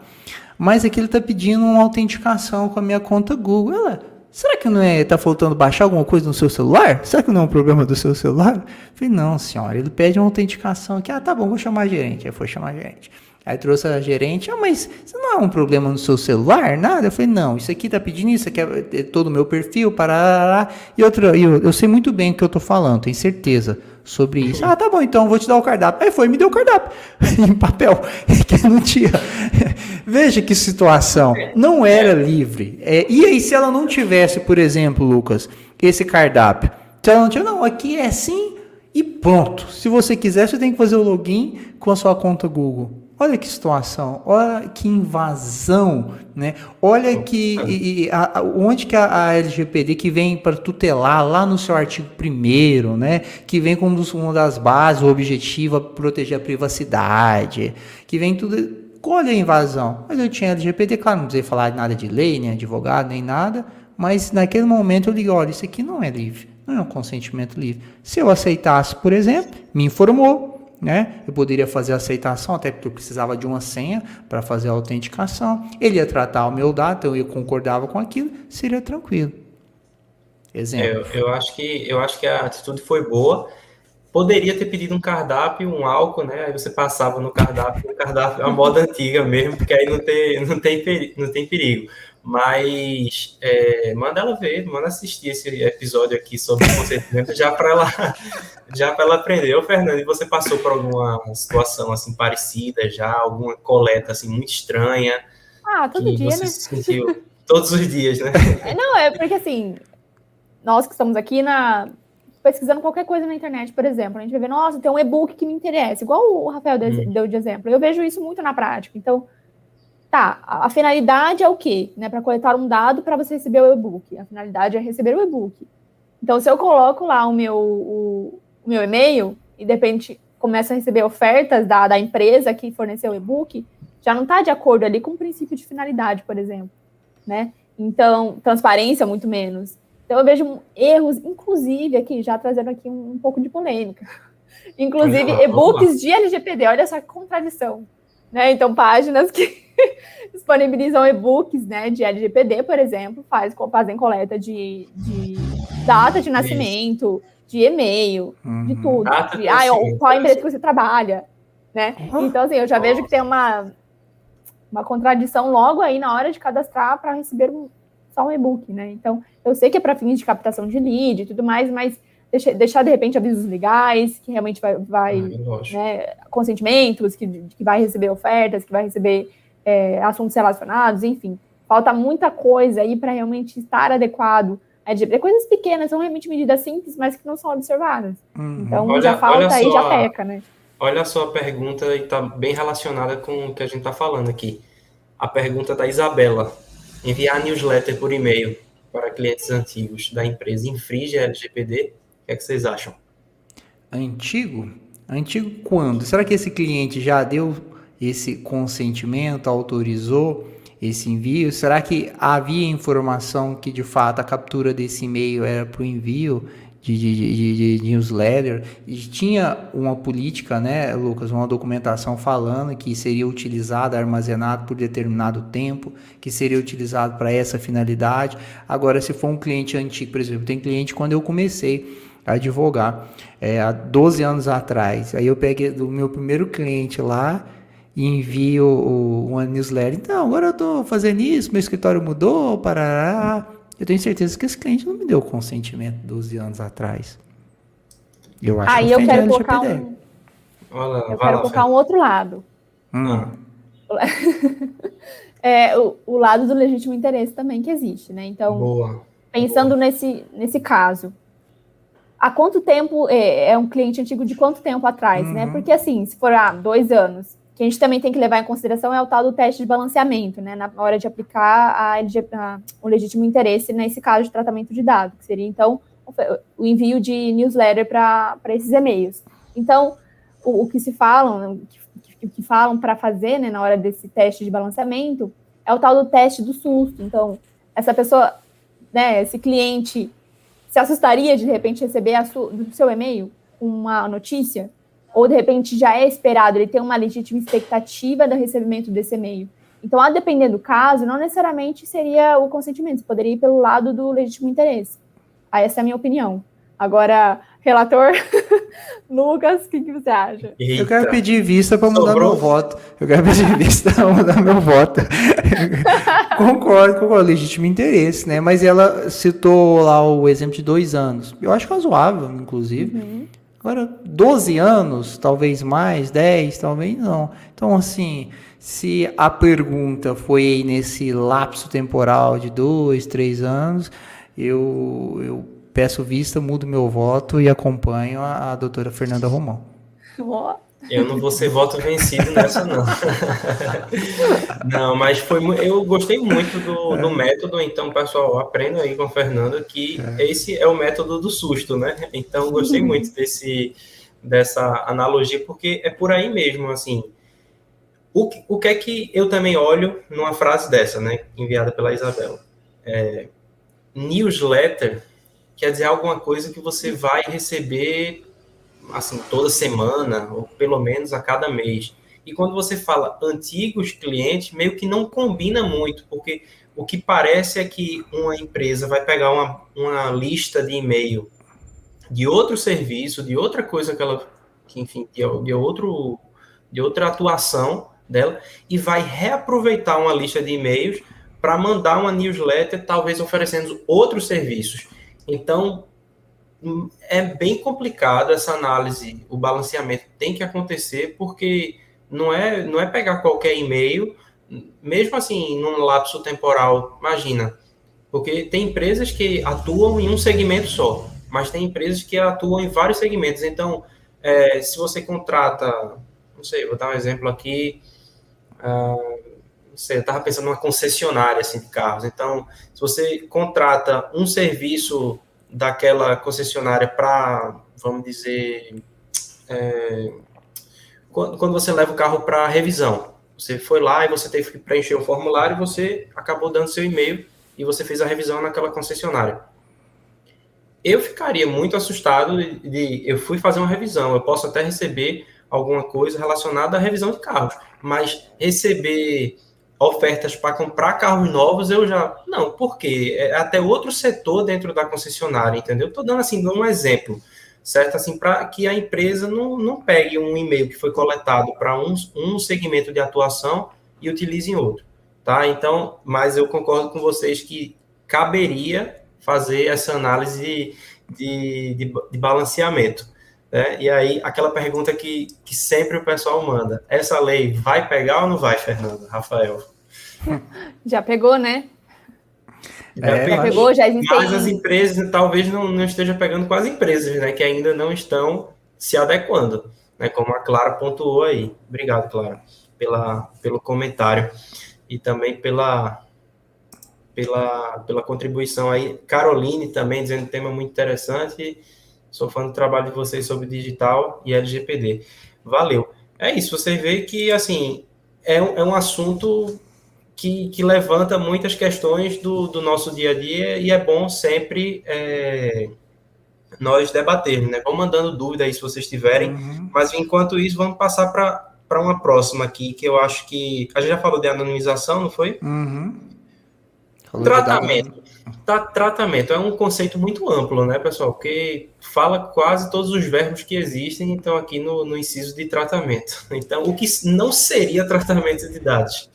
mas aqui ele está pedindo uma autenticação com a minha conta Google. Ela, Será que não é tá faltando baixar alguma coisa no seu celular? Será que não é um problema do seu celular? Eu falei, não, senhora, ele pede uma autenticação aqui. Ah, tá bom, vou chamar a gerente. Aí foi chamar a gerente. Aí trouxe a gerente, ah, mas isso não é um problema no seu celular? Nada? Eu falei, não, isso aqui tá pedindo isso, aqui é todo o meu perfil, parará. E outra, eu, eu sei muito bem o que eu tô falando, tenho certeza sobre isso. Ah, tá bom, então vou te dar o cardápio. Aí foi, me deu o cardápio em papel, que não tinha. Veja que situação. Não era livre. É, e aí, se ela não tivesse, por exemplo, Lucas, esse cardápio? Se ela não tinha, não, aqui é assim e pronto. Se você quiser, você tem que fazer o login com a sua conta Google. Olha que situação, olha que invasão, né? Olha que e, e, a, onde que a, a, LGPD que vem para tutelar lá no seu artigo primeiro, né? Que vem como uma das bases, o objetivo a proteger a privacidade, que vem tudo. Olha a invasão. Mas eu tinha LGPD, claro, não precisei falar nada de lei, nem advogado, nem nada. Mas naquele momento eu liguei, olha, isso aqui não é livre, não é um consentimento livre. Se eu aceitasse, por exemplo, me informou, né? Eu poderia fazer a aceitação, até porque eu precisava de uma senha para fazer a autenticação. Ele ia tratar o meu dado, eu concordava com aquilo, seria tranquilo. Exemplo. É, eu, eu, acho que, eu acho que a atitude foi boa. Poderia ter pedido um cardápio, um álcool, né? Aí você passava no cardápio, o cardápio é uma moda antiga mesmo, porque aí não tem, não tem, não tem perigo. Mas é, manda ela ver, manda assistir esse episódio aqui sobre consentimento já para ela já para ela aprender. Ô, Fernando, você passou por alguma situação assim parecida já, alguma coleta assim muito estranha? Ah, todo dia, né? sentiu todos os dias, né? É, não, é porque assim, nós que estamos aqui na pesquisando qualquer coisa na internet, por exemplo, a gente vai ver, nossa, tem um e-book que me interessa, igual o Rafael hum. deu de exemplo. Eu vejo isso muito na prática. Então, Tá, a finalidade é o quê? Né, para coletar um dado para você receber o e-book. A finalidade é receber o e-book. Então, se eu coloco lá o meu, o, o meu e-mail e de repente começo a receber ofertas da, da empresa que forneceu o e-book, já não está de acordo ali com o princípio de finalidade, por exemplo. Né? Então, transparência, muito menos. Então, eu vejo erros, inclusive aqui, já trazendo aqui um, um pouco de polêmica. Inclusive, e-books de LGPD, olha só que contradição. Né? Então, páginas que disponibilizam e-books né, de LGPD, por exemplo, faz, fazem coleta de, de data de nascimento, de e-mail, uhum. de tudo. de, ah, qual a empresa que você trabalha, né? Uhum. Então, assim, eu já vejo que tem uma, uma contradição logo aí na hora de cadastrar para receber um, só um e-book, né? Então, eu sei que é para fins de captação de lead e tudo mais, mas deixar, deixar de repente avisos legais, que realmente vai, vai ah, né, consentimentos, que, que vai receber ofertas, que vai receber é, assuntos relacionados, enfim. Falta muita coisa aí para realmente estar adequado a LGPD. Coisas pequenas, são realmente medidas simples, mas que não são observadas. Uhum. Então olha, já falta aí, já peca, né? Olha a sua pergunta e está bem relacionada com o que a gente está falando aqui. A pergunta da Isabela. Enviar newsletter por e-mail para clientes antigos da empresa infringe a LGPD? O que, é que vocês acham? Antigo? Antigo quando? Será que esse cliente já deu esse consentimento, autorizou esse envio? Será que havia informação que de fato a captura desse e-mail era para o envio de, de, de, de, newsletter? E tinha uma política, né, Lucas, uma documentação falando que seria utilizado, armazenado por determinado tempo, que seria utilizado para essa finalidade. Agora, se for um cliente antigo, por exemplo, tem cliente quando eu comecei a advogar, é, há 12 anos atrás, aí eu peguei do meu primeiro cliente lá e envio uma newsletter. Então, agora eu estou fazendo isso, meu escritório mudou, parará. Eu tenho certeza que esse cliente não me deu consentimento 12 anos atrás. Eu acho Aí que eu quero colocar um, Olá, eu quero lá, colocar um outro lado. Hum. é, o, o, lado do legítimo interesse também que existe, né? Então, Boa. pensando Boa. Nesse, nesse caso, há quanto tempo é, é, um cliente antigo de quanto tempo atrás, né? uhum. né? Porque assim, se for há ah, dois anos, que a gente também tem que levar em consideração é o tal do teste de balanceamento, né, na hora de aplicar a, a, o legítimo interesse nesse caso de tratamento de dados, que seria, então, o envio de newsletter para esses e-mails. Então, o, o que se falam, que, que falam para fazer, né, na hora desse teste de balanceamento, é o tal do teste do susto. Então, essa pessoa, né, esse cliente se assustaria de, de repente, receber a do seu e-mail uma notícia ou de repente já é esperado, ele tem uma legítima expectativa do recebimento desse e-mail. Então, a depender do caso, não necessariamente seria o consentimento, você poderia ir pelo lado do legítimo interesse. Aí, essa é a minha opinião. Agora, relator, Lucas, o que, que, você acha? Eita. Eu quero pedir vista para mudar Sobrou. meu voto. Eu quero pedir vista para mudar meu voto. concordo com o legítimo interesse, né? Mas ela citou lá o exemplo de dois anos. Eu acho razoável, inclusive. Uhum. Agora, 12 anos, talvez mais, 10, talvez não. Então, assim, se a pergunta foi nesse lapso temporal de 2, 3 anos, eu, eu peço vista, mudo meu voto e acompanho a, a doutora Fernanda Romão. Eu não vou ser voto vencido nessa, não. não, mas foi eu gostei muito do, do método, então, pessoal, aprenda aí com a Fernanda que é. esse é o método do susto, né? Então, gostei muito desse, dessa analogia, porque é por aí mesmo, assim. O, o que é que eu também olho numa frase dessa, né? Enviada pela Isabela? É, newsletter quer dizer alguma coisa que você vai receber assim, toda semana, ou pelo menos a cada mês. E quando você fala antigos clientes, meio que não combina muito, porque o que parece é que uma empresa vai pegar uma, uma lista de e-mail de outro serviço, de outra coisa que ela, que, enfim, de, de, outro, de outra atuação dela, e vai reaproveitar uma lista de e-mails para mandar uma newsletter, talvez oferecendo outros serviços. Então, é bem complicado essa análise, o balanceamento tem que acontecer porque não é não é pegar qualquer e-mail, mesmo assim num lapso temporal, imagina, porque tem empresas que atuam em um segmento só, mas tem empresas que atuam em vários segmentos. Então, é, se você contrata, não sei, vou dar um exemplo aqui, uh, não sei, eu estava pensando numa concessionária assim, de carros. Então, se você contrata um serviço daquela concessionária para, vamos dizer, é, quando, quando você leva o carro para revisão. Você foi lá e você teve que preencher o formulário, você acabou dando seu e-mail e você fez a revisão naquela concessionária. Eu ficaria muito assustado de, de, eu fui fazer uma revisão, eu posso até receber alguma coisa relacionada à revisão de carros, mas receber ofertas para comprar carros novos, eu já. Não, porque é até outro setor dentro da concessionária, entendeu? Estou dando assim um exemplo, certo? Assim, para que a empresa não, não pegue um e-mail que foi coletado para um, um segmento de atuação e utilize em outro. Tá? Então, mas eu concordo com vocês que caberia fazer essa análise de, de, de balanceamento. Né? E aí, aquela pergunta que, que sempre o pessoal manda: essa lei vai pegar ou não vai, Fernando? Rafael? Já pegou, né? Já é, pegou, já existem. Mas as empresas talvez não, não estejam pegando com as empresas, né? Que ainda não estão se adequando, né? Como a Clara pontuou aí. Obrigado, Clara, pela, pelo comentário e também pela, pela, pela contribuição aí. Caroline também dizendo um tema muito interessante. Sou fã do trabalho de vocês sobre digital e LGPD. Valeu. É isso, você vê que, assim, é um, é um assunto que, que levanta muitas questões do, do nosso dia a dia e é bom sempre é, nós debatermos, né? Vão mandando dúvida aí se vocês tiverem, uhum. mas enquanto isso, vamos passar para uma próxima aqui, que eu acho que. A gente já falou de anonimização, não foi? Uhum. Tratamento. Tá, tratamento é um conceito muito amplo, né, pessoal? Porque fala quase todos os verbos que existem, então, aqui no, no inciso de tratamento. Então, o que não seria tratamento de dados?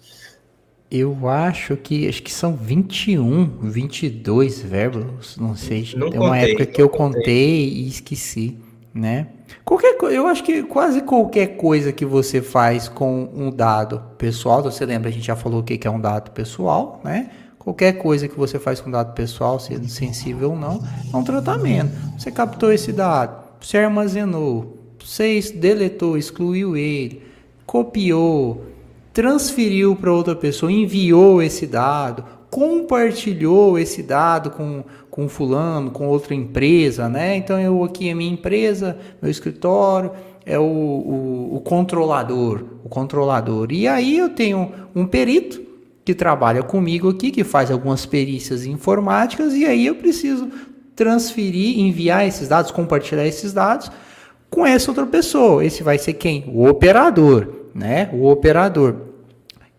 Eu acho que acho que são 21, 22 verbos, não sei. Não Tem uma época que eu contei. contei e esqueci, né? Qualquer eu acho que quase qualquer coisa que você faz com um dado pessoal, você lembra a gente já falou o que é um dado pessoal, né? Qualquer coisa que você faz com dado pessoal, sendo sensível ou não, é um tratamento. Você captou esse dado, você armazenou, você deletou, excluiu ele, copiou, transferiu para outra pessoa, enviou esse dado, compartilhou esse dado com, com fulano, com outra empresa, né? Então eu aqui é minha empresa, meu escritório é o, o, o controlador, o controlador. E aí eu tenho um perito que trabalha comigo aqui, que faz algumas perícias informáticas, e aí eu preciso transferir, enviar esses dados, compartilhar esses dados com essa outra pessoa. Esse vai ser quem? O operador, né? O operador.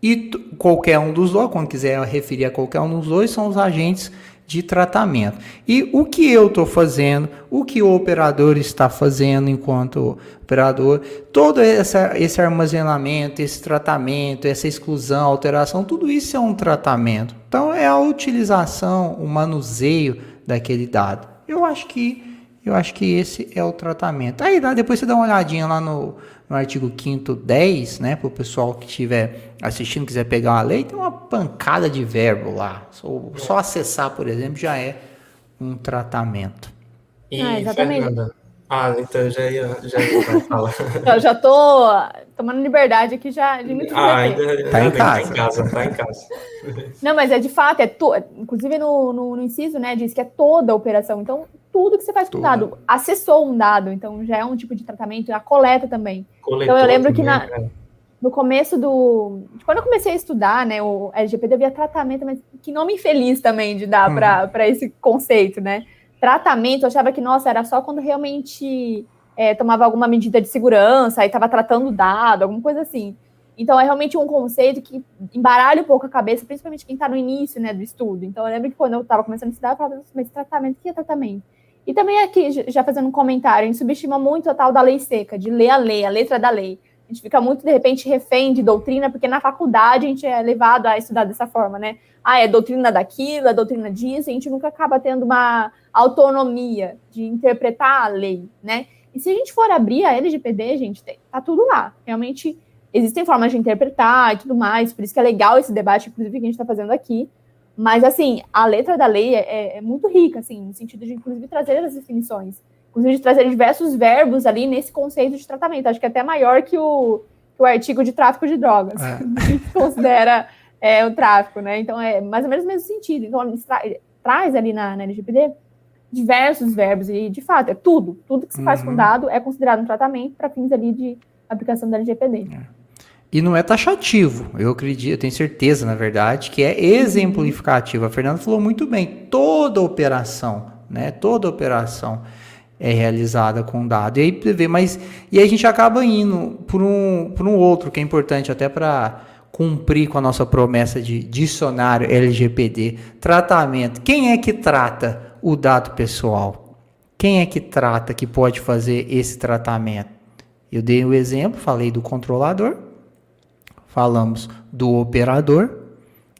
E qualquer um dos dois, quando quiser referir a qualquer um dos dois, são os agentes de tratamento. E o que eu estou fazendo, o que o operador está fazendo enquanto operador, todo essa, esse armazenamento, esse tratamento, essa exclusão, alteração, tudo isso é um tratamento. Então é a utilização, o manuseio daquele dado. Eu acho que eu acho que esse é o tratamento. Aí depois você dá uma olhadinha lá no, no artigo 5 10, né, para o pessoal que estiver assistindo, quiser pegar uma lei, tem uma pancada de verbo lá. Só, só acessar, por exemplo, já é um tratamento. E, ah, exatamente. Fernanda, ah, então já ia, já ia falar. Eu já tô tomando liberdade aqui já de muito Ah, ainda, tá, em casa. tá em casa. Tá em casa. Não, mas é de fato, é to... inclusive no, no, no, inciso, né, diz que é toda a operação. Então, tudo que você faz com dado, acessou um dado, então já é um tipo de tratamento, a coleta também. Coletor então eu lembro que na, é. no começo do. Quando eu comecei a estudar, né, o LGPD havia tratamento, mas que nome infeliz também de dar hum. para esse conceito, né? Tratamento, eu achava que, nossa, era só quando realmente é, tomava alguma medida de segurança, aí estava tratando dado, alguma coisa assim. Então, é realmente um conceito que embaralha um pouco a cabeça, principalmente quem está no início né, do estudo. Então, eu lembro que quando eu estava começando a estudar, eu falava, mas tratamento, o que é tratamento? E também aqui, já fazendo um comentário, a gente subestima muito a tal da lei seca, de ler a lei, a letra da lei. A gente fica muito, de repente, refém de doutrina, porque na faculdade a gente é levado a estudar dessa forma, né? Ah, é doutrina daquilo, é doutrina disso, e a gente nunca acaba tendo uma autonomia de interpretar a lei, né? E se a gente for abrir a LGPD, gente, tá tudo lá. Realmente existem formas de interpretar e tudo mais, por isso que é legal esse debate, inclusive, que a gente está fazendo aqui. Mas, assim, a letra da lei é, é, é, muito rica, assim, no sentido de, inclusive, trazer as definições. Inclusive, de trazer diversos verbos ali nesse conceito de tratamento. Acho que é até maior que o, que o artigo de tráfico de drogas, é. que considera é, o tráfico, né? Então, é mais ou menos o mesmo sentido. Então, tra traz ali na, na LGPD diversos verbos e, de fato, é tudo. Tudo que se faz com uhum. dado é considerado um tratamento para fins ali de aplicação da LGPD. É. E não é taxativo, eu acredito, eu tenho certeza, na verdade, que é exemplificativo. A Fernanda falou muito bem, toda operação, né? Toda operação é realizada com dado. E aí vê, mas e aí a gente acaba indo por um, por um outro que é importante até para cumprir com a nossa promessa de dicionário LGPD, tratamento. Quem é que trata o dado pessoal? Quem é que trata que pode fazer esse tratamento? Eu dei o um exemplo, falei do controlador, falamos do operador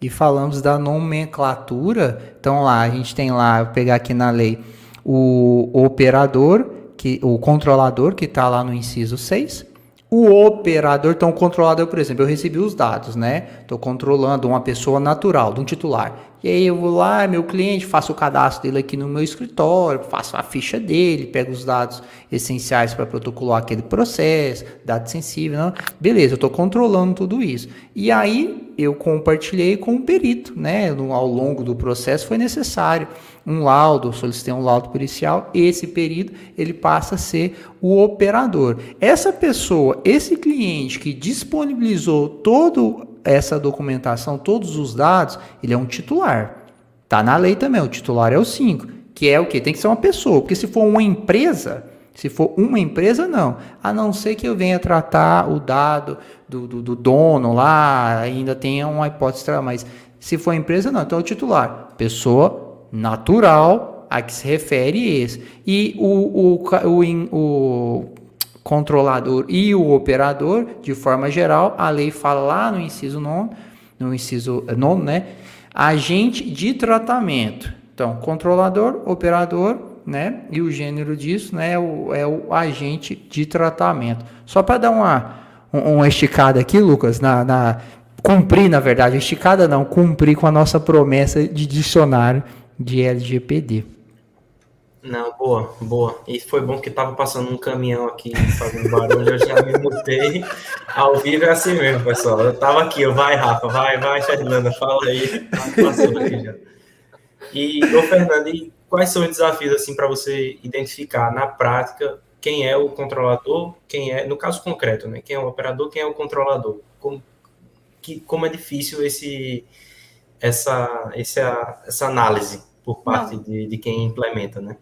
e falamos da nomenclatura. Então lá a gente tem lá, vou pegar aqui na lei, o operador, que o controlador que está lá no inciso 6, o operador, então o controlador, por exemplo, eu recebi os dados, né? Estou controlando uma pessoa natural, de um titular. E aí eu vou lá, meu cliente, faço o cadastro dele aqui no meu escritório, faço a ficha dele, pego os dados essenciais para protocolar aquele processo, dado sensível, não? beleza, eu estou controlando tudo isso. E aí eu compartilhei com o perito, né? No, ao longo do processo foi necessário um laudo, solicitei um laudo policial, esse perito ele passa a ser o operador. Essa pessoa, esse cliente que disponibilizou todo essa documentação, todos os dados, ele é um titular. Tá na lei também, o titular é o 5, que é o que? Tem que ser uma pessoa, porque se for uma empresa, se for uma empresa, não. A não ser que eu venha tratar o dado do, do, do dono lá, ainda tenha uma hipótese, mas se for empresa, não. Então, é o titular, pessoa natural a que se refere esse. E o, o, o, o controlador e o operador, de forma geral, a lei fala lá no inciso 9, no inciso 9, né? Agente de tratamento. Então, controlador, operador, né? E o gênero disso, né? É o, é o agente de tratamento. Só para dar uma, uma esticada aqui, Lucas, na, na cumprir, na verdade, esticada não, cumprir com a nossa promessa de dicionário de LGPD. Não, boa, boa. E foi bom que tava passando um caminhão aqui fazendo barulho, eu já me mutei. Ao vivo é assim mesmo, pessoal. Eu tava aqui, eu, vai, Rafa, vai, vai, Fernanda, fala aí. Passou aqui já. E, ô Fernando, e quais são os desafios, assim, para você identificar na prática quem é o controlador, quem é, no caso concreto, né? Quem é o operador, quem é o controlador? Como, que, como é difícil esse, essa, essa, essa análise por parte de, de quem implementa, né?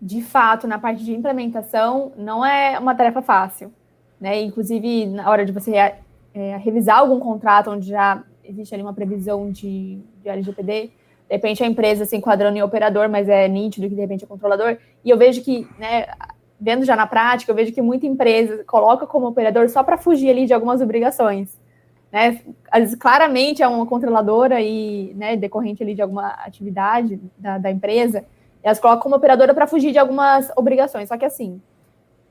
De fato, na parte de implementação, não é uma tarefa fácil. Né? Inclusive, na hora de você é, revisar algum contrato onde já existe ali uma previsão de, de LGPD, de repente a empresa se enquadrando em operador, mas é nítido que de repente é controlador, e eu vejo que, né, vendo já na prática, eu vejo que muita empresa coloca como operador só para fugir ali de algumas obrigações. Né? Claramente é uma controladora e né, decorrente ali de alguma atividade da, da empresa, elas colocam como operadora para fugir de algumas obrigações. Só que assim,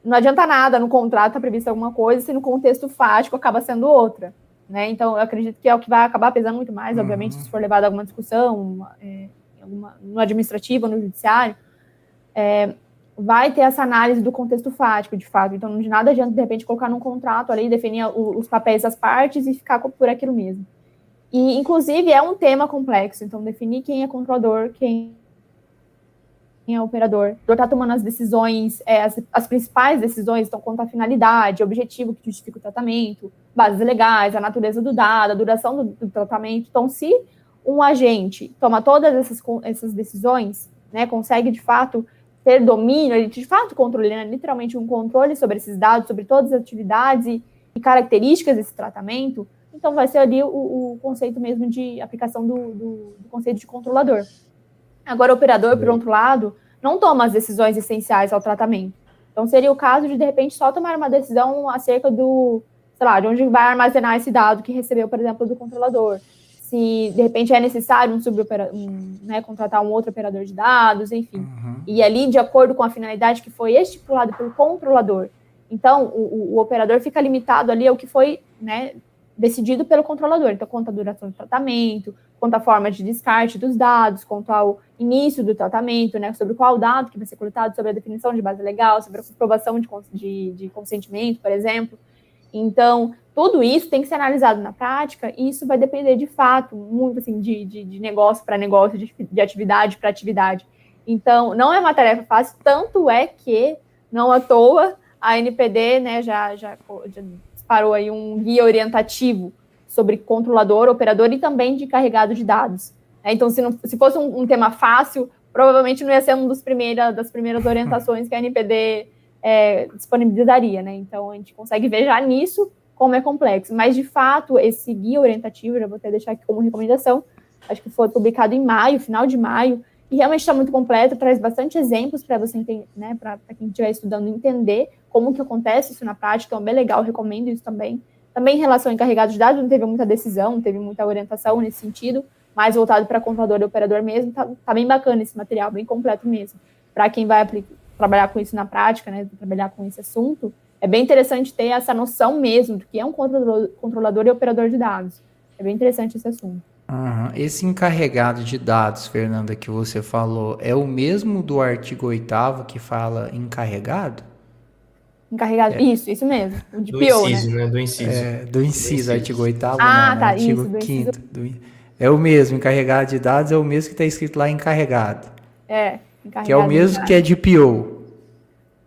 não adianta nada no contrato tá prevista alguma coisa se no contexto fático acaba sendo outra. Né? Então, eu acredito que é o que vai acabar pesando muito mais, uhum. obviamente, se for levado a alguma discussão, é, alguma, no administrativo, no judiciário, é, vai ter essa análise do contexto fático, de fato. Então, de nada adianta, de repente, colocar num contrato ali, definir os papéis das partes e ficar por aquilo mesmo. E, inclusive, é um tema complexo. Então, definir quem é controlador, quem quem é o operador. O está tomando as decisões, é, as, as, principais decisões estão quanto à finalidade, objetivo que justifica o tratamento, bases legais, a natureza do dado, a duração do, do tratamento. Então, se um agente toma todas essas, essas decisões, né, consegue de fato ter domínio, ele de fato controla, né, literalmente um controle sobre esses dados, sobre todas as atividades e, e características desse tratamento, então vai ser ali o, o conceito mesmo de aplicação do, do, do conceito de controlador. Agora, o operador, por outro lado, não toma as decisões essenciais ao tratamento. Então, seria o caso de, de repente, só tomar uma decisão acerca do, sei lá, de onde vai armazenar esse dado que recebeu, por exemplo, do controlador. Se, de repente, é necessário um um, né, contratar um outro operador de dados, enfim. Uhum. E ali, de acordo com a finalidade que foi estipulada pelo controlador. Então, o, o, operador fica limitado ali ao que foi né, decidido pelo controlador. Então, quanto à duração do tratamento, quanto à forma de descarte dos dados, quanto ao início do tratamento, né, sobre qual dado que vai ser coletado, sobre a definição de base legal, sobre a comprovação de, de, de consentimento, por exemplo. Então, tudo isso tem que ser analisado na prática e isso vai depender de fato, muito assim, de, de, de negócio para negócio, de, de atividade para atividade. Então, não é uma tarefa fácil, tanto é que, não à toa, a NPD né, já, já, já disparou aí um guia orientativo sobre controlador, operador e também de carregado de dados. É, então, se, não, se fosse um, um, tema fácil, provavelmente não ia ser uma primeira, das primeiras orientações que a NPD é, disponibilizaria, né? Então, a gente consegue ver já nisso como é complexo. Mas, de fato, esse guia orientativo, já vou até deixar aqui como recomendação, acho que foi publicado em maio, final de maio, e realmente está muito completo, traz bastante exemplos para você entender, né, para quem estiver estudando entender como que acontece isso na prática, então é bem legal, recomendo isso também. Também em relação a encarregados de dados, não teve muita decisão, não teve muita orientação nesse sentido, mais voltado para contador e operador mesmo. Tá, tá, bem bacana esse material, bem completo mesmo. Para quem vai trabalhar com isso na prática, né, trabalhar com esse assunto, é bem interessante ter essa noção mesmo do que é um controlador, controlador e operador de dados. É bem interessante esse assunto. Uhum. Esse encarregado de dados, Fernanda, que você falou, é o mesmo do artigo 8 que fala encarregado? Encarregado. É. Isso, isso mesmo. O de do PO, inciso, né? né? Do inciso. É, do inciso, artigo 8 Ah, não, tá. Artigo isso, 5 do... É o mesmo, encarregado de dados é o mesmo que está escrito lá encarregado. É, encarregado. Que é o mesmo que é de PO.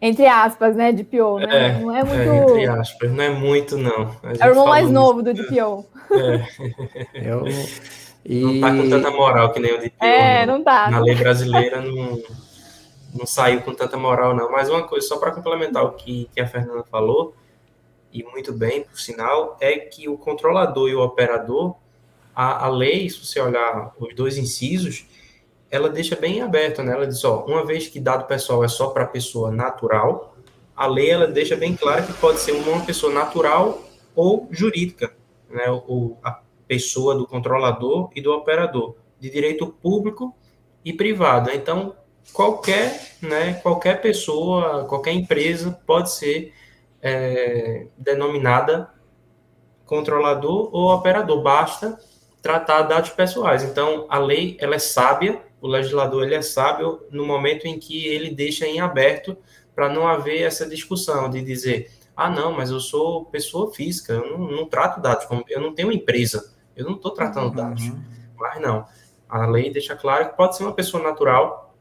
Entre aspas, né, de PO, né? É, não é muito. É, entre aspas, não é muito, não. É o irmão mais novo do DPO. É. Eu, e... Não tá com tanta moral que nem o DPO. É, não, não tá. Na lei brasileira não, não saiu com tanta moral, não. Mas uma coisa, só para complementar o que, que a Fernanda falou, e muito bem, por sinal, é que o controlador e o operador, a, a lei, se você olhar os dois incisos, ela deixa bem aberto, né? Ela diz, ó, uma vez que dado pessoal é só para pessoa natural, a lei ela deixa bem claro que pode ser uma pessoa natural ou jurídica, né? O, a pessoa do controlador e do operador, de direito público e privado. Então, qualquer, né, qualquer pessoa, qualquer empresa pode ser é, denominada controlador ou operador, basta tratar dados pessoais. Então, a lei ela é sábia o legislador ele é sábio no momento em que ele deixa em aberto para não haver essa discussão de dizer, ah, não, mas eu sou pessoa física, eu não, não trato dados, como, eu não tenho empresa, eu não estou tratando uhum. dados. Mas não, a lei deixa claro que pode ser uma pessoa natural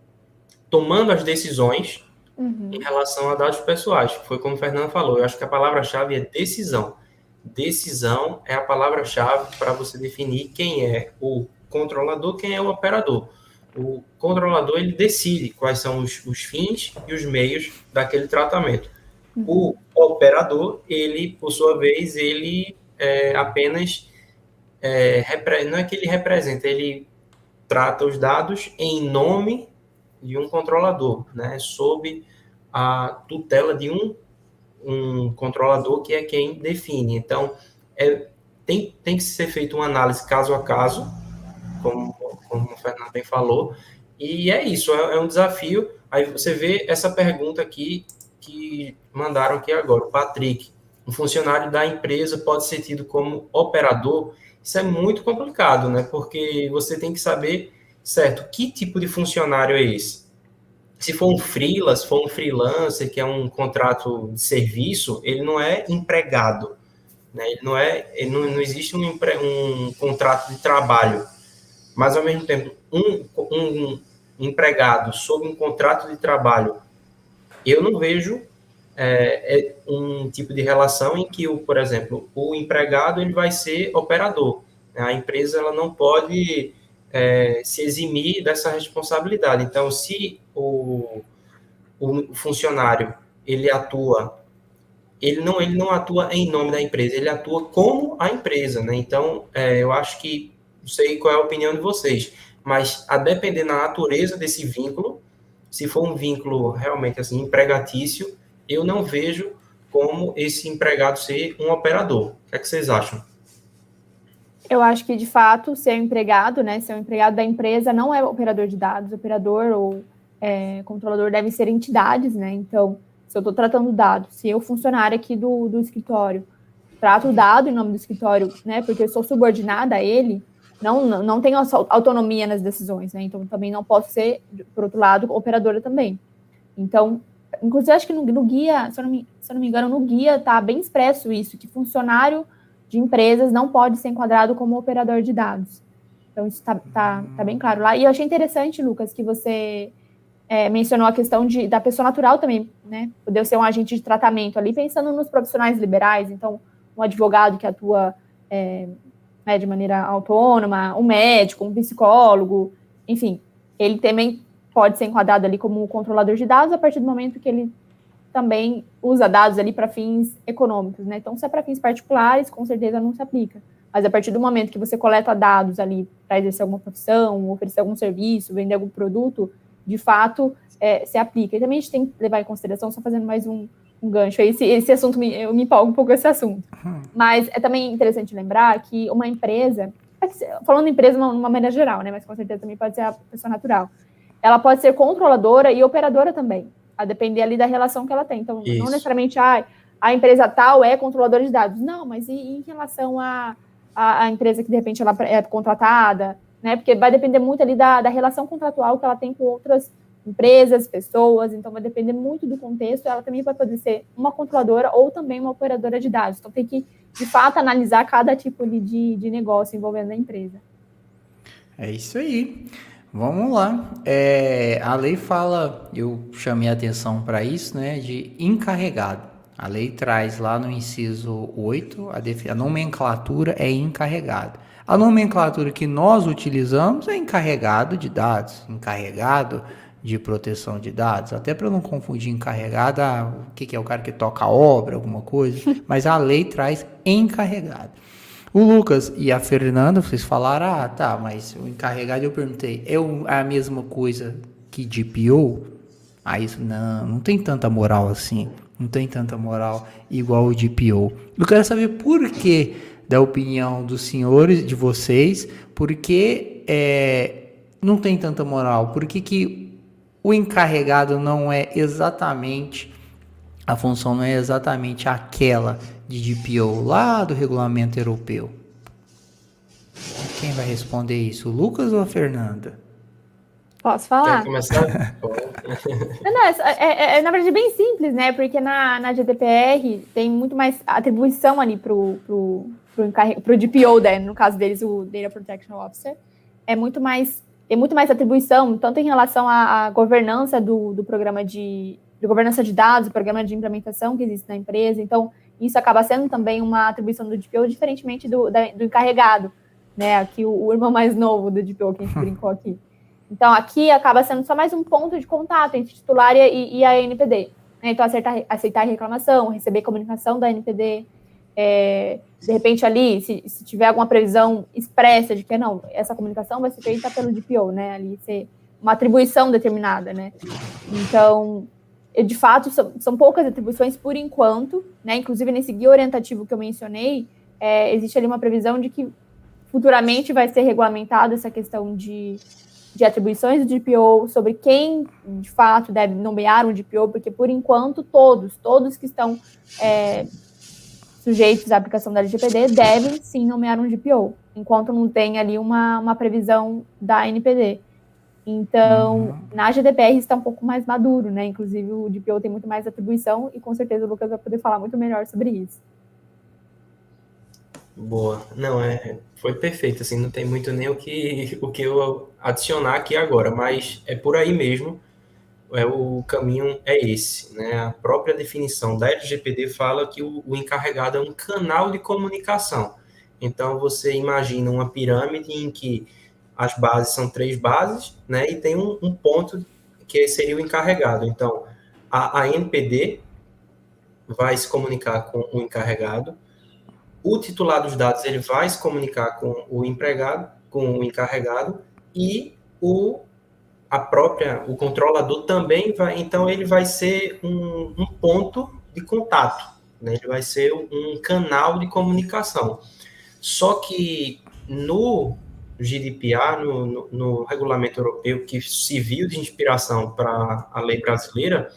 tomando as decisões uhum. em relação a dados pessoais. Foi como o Fernando falou, eu acho que a palavra-chave é decisão. Decisão é a palavra-chave para você definir quem é o controlador, quem é o operador o controlador ele decide quais são os, os fins e os meios daquele tratamento. O operador, ele, por sua vez, ele é, apenas é, não é que ele representa, ele trata os dados em nome de um controlador, né, sob a tutela de um, um controlador que é quem define. Então, é, tem, tem que ser feita uma análise caso a caso, como como o Fernando bem falou. E é isso, é, é um desafio. Aí você vê essa pergunta aqui que mandaram aqui agora, o Patrick. Um funcionário da empresa pode ser tido como operador. Isso é muito complicado, né? Porque você tem que saber, certo, que tipo de funcionário é esse. Se for um for um freelancer, que é um contrato de serviço, ele não é empregado. Né? Ele não é, ele não, não existe um, um contrato de trabalho mas ao mesmo tempo, um, um empregado sob um contrato de trabalho, eu não vejo é, é um tipo de relação em que, o, por exemplo, o empregado ele vai ser operador. A empresa ela não pode é, se eximir dessa responsabilidade. Então, se o, o funcionário ele atua ele não, ele não atua em nome da empresa, ele atua como a empresa, né? Então, é, eu acho que não sei qual é a opinião de vocês, mas a depender da natureza desse vínculo, se for um vínculo realmente assim empregatício, eu não vejo como esse empregado ser um operador. O que, é que vocês acham? Eu acho que, de fato, ser empregado, né, ser um empregado da empresa não é operador de dados. Operador ou é, controlador devem ser entidades, né? Então, se eu estou tratando dados, se eu funcionário aqui do, do escritório trato o dado em nome do escritório, né, porque eu sou subordinada a ele, não, não tenho autonomia nas decisões, né? Então também não posso ser, por outro lado, operadora também. Então, inclusive, acho que no, no guia, se eu, não me, se eu não me engano, no guia está bem expresso isso, que funcionário de empresas não pode ser enquadrado como operador de dados. Então, isso está tá, tá bem claro lá. E eu achei interessante, Lucas, que você é, mencionou a questão de, da pessoa natural também, né? Poder ser um agente de tratamento ali, pensando nos profissionais liberais, então, um advogado que atua é, né, de maneira autônoma, um médico, um psicólogo, enfim, ele também pode ser enquadrado ali como controlador de dados a partir do momento que ele também usa dados ali para fins econômicos, né? Então, se é para fins particulares, com certeza não se aplica. Mas a partir do momento que você coleta dados ali para exercer alguma profissão, oferecer algum serviço, vender algum produto, de fato, é, se aplica. E também a gente tem que levar em consideração, só fazendo mais um, um gancho. Esse, esse assunto, me, eu me empolgo um pouco com esse assunto. Uhum. Mas é também interessante lembrar que uma empresa, falando em empresa de uma maneira geral, né? Mas com certeza também pode ser a pessoa natural. Ela pode ser controladora e operadora também, a depender ali da relação que ela tem. Então, Isso. não necessariamente ah, a empresa tal é controladora de dados. Não, mas e, em relação à a, a, a, empresa que de repente ela é contratada, né? Porque vai depender muito ali da, da relação contratual que ela tem com outras empresas, pessoas, então vai depender muito do contexto. Ela também vai poder ser uma controladora ou também uma operadora de dados. Então tem que, de fato, analisar cada tipo de, de negócio envolvendo a empresa. É isso aí. Vamos lá. É, a lei fala, eu chamei a atenção para isso, né, de encarregado. A lei traz lá no inciso 8, a, a nomenclatura é encarregado. A nomenclatura que nós utilizamos é encarregado de dados, encarregado de proteção de dados, até para não confundir encarregado, ah, o que, que é o cara que toca a obra, alguma coisa, mas a lei traz encarregado. O Lucas e a Fernanda, vocês falaram, ah, tá, mas o encarregado eu perguntei, é a mesma coisa que DPO? Aí, não, não tem tanta moral assim, não tem tanta moral igual o DPO. Eu quero saber por que da opinião dos senhores, de vocês, porque é, não tem tanta moral, por que, que o encarregado não é exatamente, a função não é exatamente aquela de DPO lá do regulamento europeu? Quem vai responder isso, o Lucas ou a Fernanda? Posso falar? Quer começar? não, é, é, é, na verdade, bem simples, né? Porque na, na GDPR tem muito mais atribuição ali pro, pro, pro, pro DPO, né? no caso deles, o Data Protection Officer. É muito mais, tem muito mais atribuição, tanto em relação à, à governança do, do programa de, de governança de dados, o programa de implementação que existe na empresa. Então, isso acaba sendo também uma atribuição do DPO, diferentemente do, da, do encarregado, né? Aqui o, o, irmão mais novo do DPO que a gente brincou aqui. Então, aqui acaba sendo só mais um ponto de contato entre titular e, e a NPD. Né? Então, aceitar, aceitar reclamação, receber comunicação da NPD, é, de repente ali, se, se, tiver alguma previsão expressa de que não, essa comunicação vai ser feita pelo DPO, né? Ali ser uma atribuição determinada, né? Então, de fato, são, são poucas atribuições por enquanto, né? Inclusive, nesse guia orientativo que eu mencionei, é, existe ali uma previsão de que futuramente vai ser regulamentada essa questão de, de atribuições do DPO, sobre quem, de fato, deve nomear um DPO, porque, por enquanto, todos, todos que estão é, sujeitos à aplicação da LGPD devem, sim, nomear um DPO, enquanto não tem ali uma, uma previsão da NPD. Então, uhum. na GDPR está um pouco mais maduro, né? Inclusive, o DPO tem muito mais atribuição e com certeza o Lucas vai poder falar muito melhor sobre isso. Boa. Não, é, foi perfeito, assim, não tem muito nem o que, o que eu adicionar aqui agora, mas é por aí mesmo, é, o caminho é esse, né? A própria definição da LGPD fala que o, o encarregado é um canal de comunicação. Então, você imagina uma pirâmide em que as bases são três bases, né? E tem um, um ponto que seria o encarregado. Então, a, a NPD vai se comunicar com o encarregado, o titular dos dados ele vai se comunicar com o empregado, com o encarregado e o a própria o controlador também vai, então ele vai ser um, um ponto de contato, né? Ele vai ser um canal de comunicação. Só que no GDPR, no, no, no, regulamento europeu, que serviu de inspiração para a lei brasileira,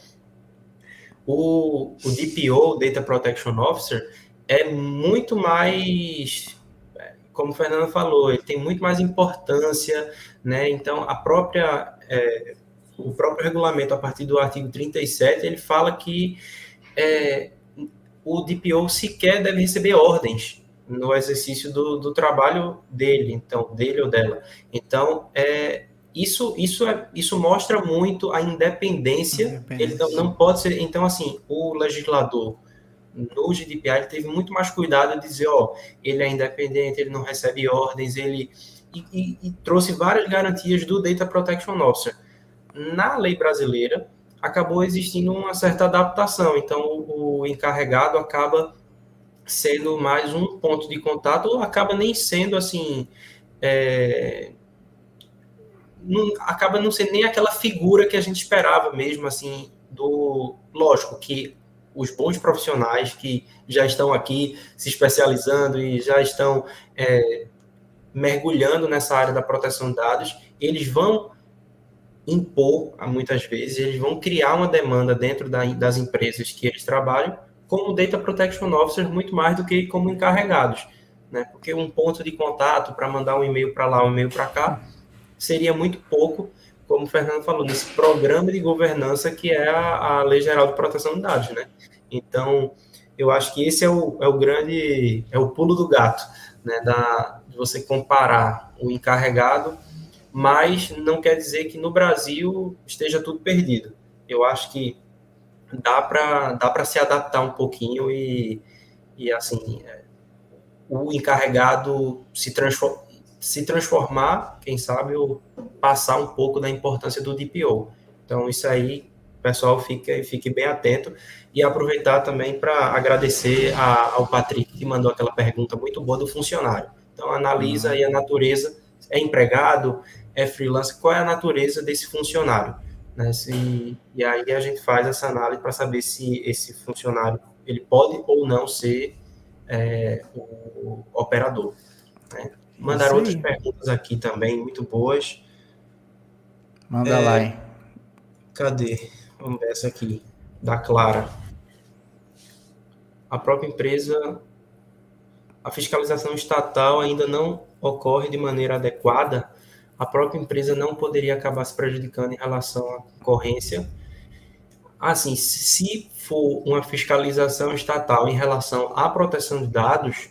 o, o DPO, Data Protection Officer, é muito mais, como o Fernando falou, ele tem muito mais importância, né? Então, a própria, é, o próprio regulamento, a partir do artigo 37, ele fala que é, o DPO sequer deve receber ordens no exercício do, do trabalho dele, então, dele ou dela. Então, é, isso, isso, é, isso mostra muito a independência, independência. ele não, não, pode ser, então, assim, o legislador no GDPR teve muito mais cuidado de dizer, ó, ele é independente, ele não recebe ordens, ele e, e, e trouxe várias garantias do Data Protection Officer. Na lei brasileira, acabou existindo uma certa adaptação, então o, encarregado acaba sendo mais um ponto de contato, ou acaba nem sendo assim. É, não, acaba não sendo nem aquela figura que a gente esperava mesmo, assim, do. Lógico que os bons profissionais que já estão aqui se especializando e já estão é, mergulhando nessa área da proteção de dados, eles vão impor, muitas vezes, eles vão criar uma demanda dentro da, das empresas que eles trabalham como Data Protection Officers muito mais do que como encarregados, né? Porque um ponto de contato para mandar um e-mail para lá, um e-mail para cá, seria muito pouco, como o Fernando falou, nesse programa de governança que é a, a Lei Geral de Proteção de Dados, né? Então, eu acho que esse é o, é o grande, é o pulo do gato, né? Da, de você comparar o encarregado mas não quer dizer que no Brasil esteja tudo perdido. Eu acho que dá para dá se adaptar um pouquinho e, e assim, o encarregado se, transform, se transformar, quem sabe, ou passar um pouco da importância do DPO. Então, isso aí, pessoal, fique, fique bem atento e aproveitar também para agradecer a, ao Patrick que mandou aquela pergunta muito boa do funcionário. Então, analisa aí a natureza, é empregado, é freelancer, qual é a natureza desse funcionário? Né? Se, e aí a gente faz essa análise para saber se esse funcionário ele pode ou não ser é, o operador. Né? Mandaram outras perguntas aqui também, muito boas. Manda é, lá, hein? Cadê? Vamos ver essa aqui, da Clara. A própria empresa, a fiscalização estatal ainda não ocorre de maneira adequada a própria empresa não poderia acabar se prejudicando em relação à concorrência. Assim, se for uma fiscalização estatal em relação à proteção de dados,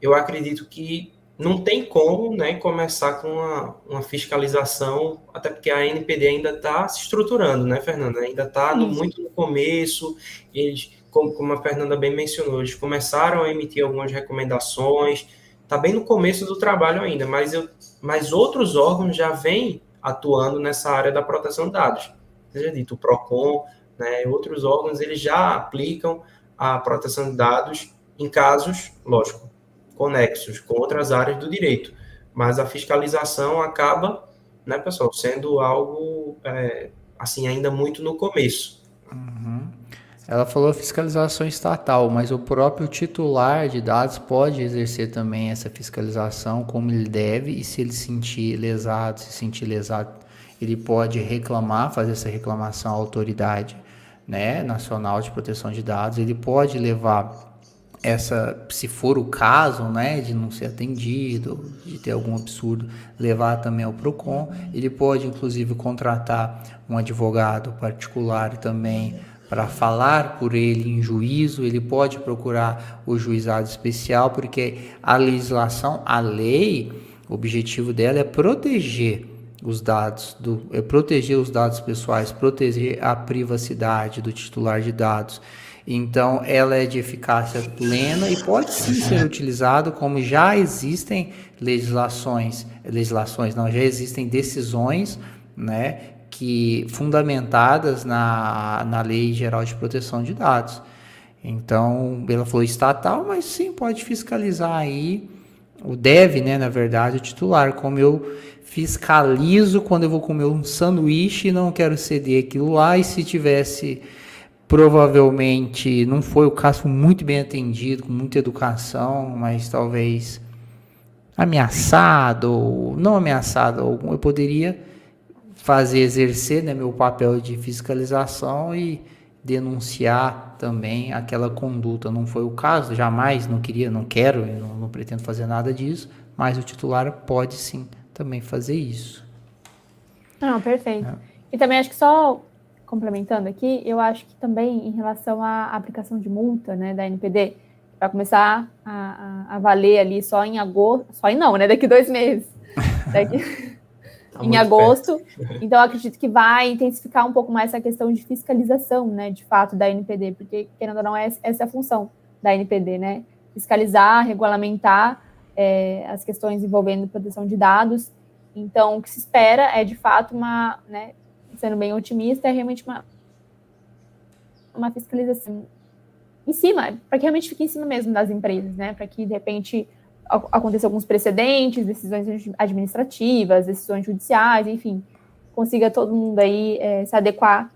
eu acredito que não tem como né, começar com uma, uma fiscalização, até porque a NPD ainda está se estruturando, né, Fernanda? Ainda está muito no começo, eles, como, como a Fernanda bem mencionou, eles começaram a emitir algumas recomendações, está bem no começo do trabalho ainda, mas, eu, mas outros órgãos já vêm atuando nessa área da proteção de dados. Seja dito, o PROCON, né, outros órgãos, eles já aplicam a proteção de dados em casos, lógico, conexos com outras áreas do direito, mas a fiscalização acaba, né, pessoal, sendo algo, é, assim, ainda muito no começo. Uhum. Ela falou fiscalização estatal, mas o próprio titular de dados pode exercer também essa fiscalização como ele deve e se ele sentir lesado, se sentir lesado, ele pode reclamar, fazer essa reclamação à autoridade né, nacional de proteção de dados, ele pode levar essa, se for o caso, né, de não ser atendido, de ter algum absurdo, levar também ao Procon. Ele pode inclusive contratar um advogado particular também para falar por ele em juízo, ele pode procurar o juizado especial, porque a legislação, a lei, o objetivo dela é proteger os dados, do, é proteger os dados pessoais, proteger a privacidade do titular de dados. Então, ela é de eficácia plena e pode sim ser utilizado como já existem legislações, legislações não, já existem decisões, né, que fundamentadas na, na Lei Geral de Proteção de Dados. Então, ela falou estatal, mas sim pode fiscalizar aí o deve, né, na verdade, o titular, como eu fiscalizo quando eu vou comer um sanduíche e não quero ceder aquilo lá e se tivesse provavelmente não foi o caso muito bem atendido, com muita educação, mas talvez ameaçado ou não ameaçado, eu poderia fazer exercer né, meu papel de fiscalização e denunciar também aquela conduta. Não foi o caso, jamais, não queria, não quero, não, não pretendo fazer nada disso, mas o titular pode sim também fazer isso. Não, perfeito. É. E também acho que só complementando aqui, eu acho que também em relação à aplicação de multa né, da NPD, vai começar a, a, a, valer ali só em agosto, só em não, né? Daqui dois meses. Daqui, Tá em agosto. Perto. Então, acredito que vai intensificar um pouco mais essa questão de fiscalização, né, de fato, da NPD, porque, querendo ou não, essa é a função da NPD, né? Fiscalizar, regulamentar é, as questões envolvendo proteção de dados. Então, o que se espera é, de fato, uma, né, sendo bem otimista, é realmente uma, uma fiscalização em cima, para que realmente fique em cima mesmo das empresas, né? Para que, de repente, acontecer alguns precedentes, decisões administrativas, decisões judiciais, enfim, consiga todo mundo aí é, se adequar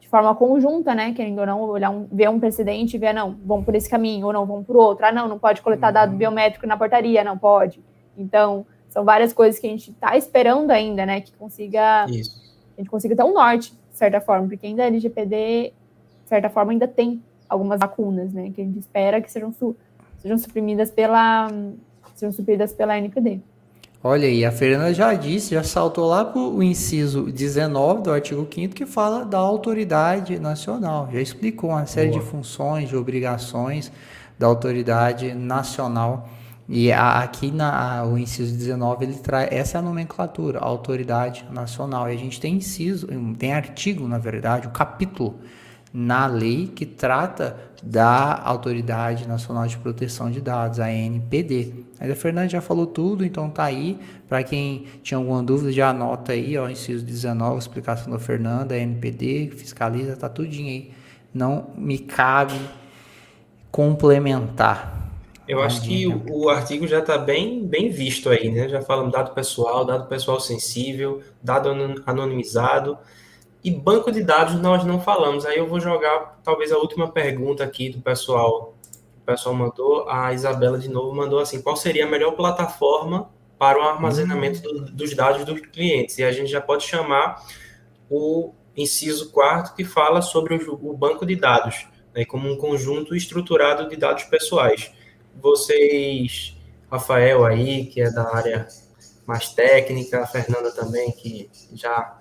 de forma conjunta, né? Querendo ou não, olhar um, ver um precedente e ver, não, vamos por esse caminho, ou não, vamos por outro. Ah, não, não pode coletar uhum. dado biométrico na portaria, não pode. Então, são várias coisas que a gente está esperando ainda, né? Que consiga. Isso. A gente consiga ter um norte, de certa forma, porque ainda a LGPD, de certa forma, ainda tem algumas lacunas, né? Que a gente espera que sejam, su sejam suprimidas pela sejam supridas pela NPD. Olha aí, a Fernanda já disse, já saltou lá para o inciso 19 do artigo 5 que fala da autoridade nacional. Já explicou uma série Boa. de funções, de obrigações da autoridade nacional E a, aqui na o inciso 19 ele traz essa é a nomenclatura, a autoridade nacional. E a gente tem inciso, tem artigo, na verdade, o capítulo na lei que trata da Autoridade Nacional de Proteção de Dados, a ANPD. A Fernanda já falou tudo, então tá aí. Para quem tinha alguma dúvida, já anota aí, ó, inciso 19, explicação da Fernanda, a ANPD, fiscaliza, tá tudinho aí. Não me cabe complementar. Eu acho que o, o artigo já está bem, bem visto aí, né? Já falamos dado pessoal, dado pessoal sensível, dado anonimizado. E banco de dados nós não falamos. Aí eu vou jogar talvez a última pergunta aqui do pessoal. O pessoal mandou, a Isabela de novo mandou assim: qual seria a melhor plataforma para o armazenamento do, dos dados dos clientes? E a gente já pode chamar o inciso quarto que fala sobre o, o banco de dados, né, como um conjunto estruturado de dados pessoais. Vocês, Rafael aí, que é da área mais técnica, a Fernanda também, que já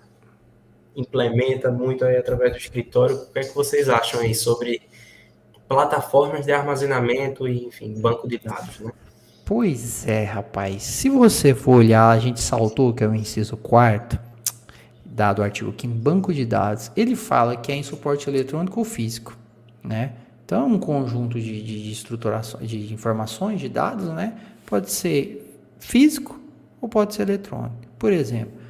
implementa muito aí através do escritório. O que é que vocês acham aí sobre plataformas de armazenamento e, enfim, banco de dados, né? Pois é, rapaz. Se você for olhar, a gente saltou, que é o inciso quarto, dado o artigo aqui em banco de dados, ele fala que é em suporte eletrônico ou físico, né? Então, um conjunto de, de, de estruturação, de informações, de dados, né? Pode ser físico ou pode ser eletrônico. Por exemplo,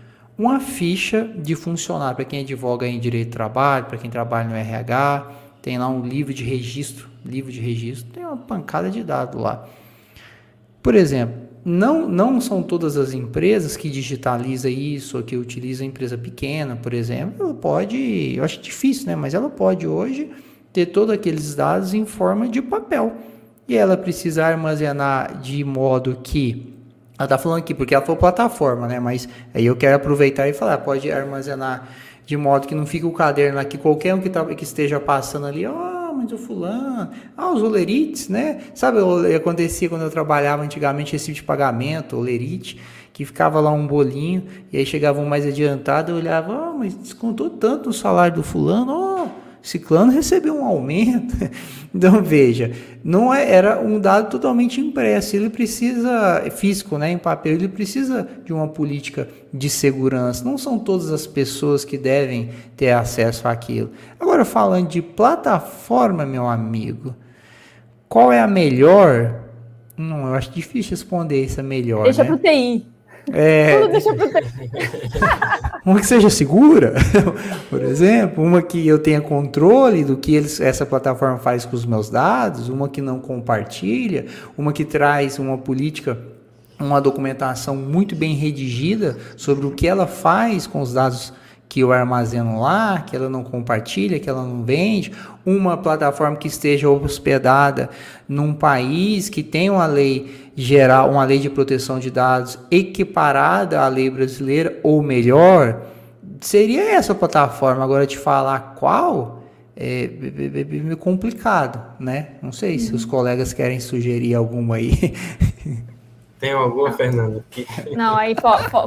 uma ficha de funcionário, para quem advoga em direito de trabalho, para quem trabalha no RH, tem lá um livro de registro, livro de registro, tem uma pancada de dados lá. Por exemplo, não, não são todas as empresas que digitaliza isso, ou que utiliza empresa pequena, por exemplo, ela pode, eu acho difícil, né, mas ela pode hoje ter todos aqueles dados em forma de papel. E ela precisa armazenar de modo que ela tá falando aqui porque ela falou plataforma, né? Mas aí eu quero aproveitar e falar, pode armazenar de modo que não fique o caderno aqui, qualquer um que, tá, que esteja passando ali, ó, oh, mas o fulano, ah, os olerites, né? Sabe, acontecia quando eu trabalhava antigamente esse tipo de pagamento, olerite, que ficava lá um bolinho, e aí chegava um mais adiantado, eu olhava, ó, oh, mas descontou tanto o salário do fulano, ó, oh, Ciclano recebeu um aumento. Então veja, não é, era um dado totalmente impresso. Ele precisa físico, né, em papel. Ele precisa de uma política de segurança. Não são todas as pessoas que devem ter acesso àquilo. Agora falando de plataforma, meu amigo, qual é a melhor? Não, eu acho difícil responder isso a melhor. Deixa né? pro TI. É... Tudo deixa uma que seja segura, por exemplo, uma que eu tenha controle do que eles, essa plataforma faz com os meus dados, uma que não compartilha, uma que traz uma política, uma documentação muito bem redigida sobre o que ela faz com os dados que eu armazeno lá, que ela não compartilha, que ela não vende, uma plataforma que esteja hospedada num país que tem uma lei geral, uma lei de proteção de dados equiparada à lei brasileira ou melhor, seria essa plataforma. Agora te falar qual é meio complicado, né? Não sei se os colegas querem sugerir alguma aí. Tem alguma, Fernanda? Não, aí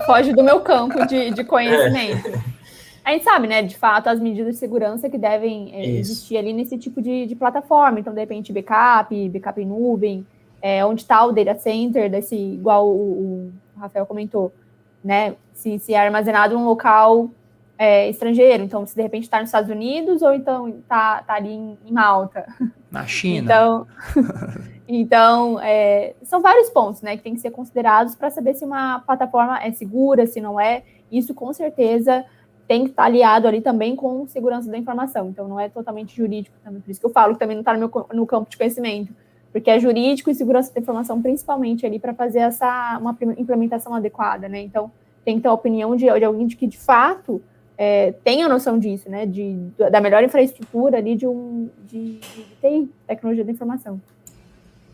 foge do meu campo de, de conhecimento. É. A gente sabe, né, de fato, as medidas de segurança que devem é, existir ali nesse tipo de, de, plataforma. Então, de repente, backup, backup em nuvem, é, onde está o data center, desse, igual o, o, Rafael comentou, né? Se, se é armazenado em um local é, estrangeiro. Então, se de repente está nos Estados Unidos ou então está tá ali em, em, Malta. Na China. Então, então é, são vários pontos né, que tem que ser considerados para saber se uma plataforma é segura, se não é. Isso, com certeza, tem que estar aliado ali também com segurança da informação. Então, não é totalmente jurídico também. Por isso que eu falo que também não está no, meu, no campo de conhecimento. Porque é jurídico e segurança da informação, principalmente ali, para fazer essa uma implementação adequada, né? Então, tem que ter a opinião de, de alguém de que, de fato, é, tenha noção disso, né? De, da melhor infraestrutura ali de um de, de TI, tecnologia da informação.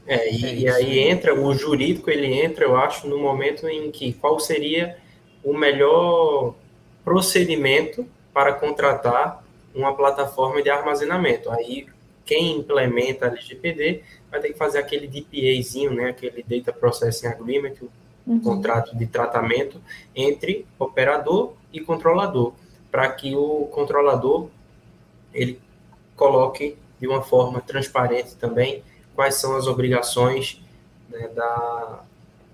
É, e, é e aí entra, o jurídico, ele entra, eu acho, no momento em que qual seria o melhor procedimento para contratar uma plataforma de armazenamento. Aí, quem implementa a LGPD vai ter que fazer aquele DPAzinho, né, aquele Data Processing Agreement, o uhum. contrato de tratamento entre operador e controlador, para que o controlador ele coloque de uma forma transparente também quais são as obrigações né, da,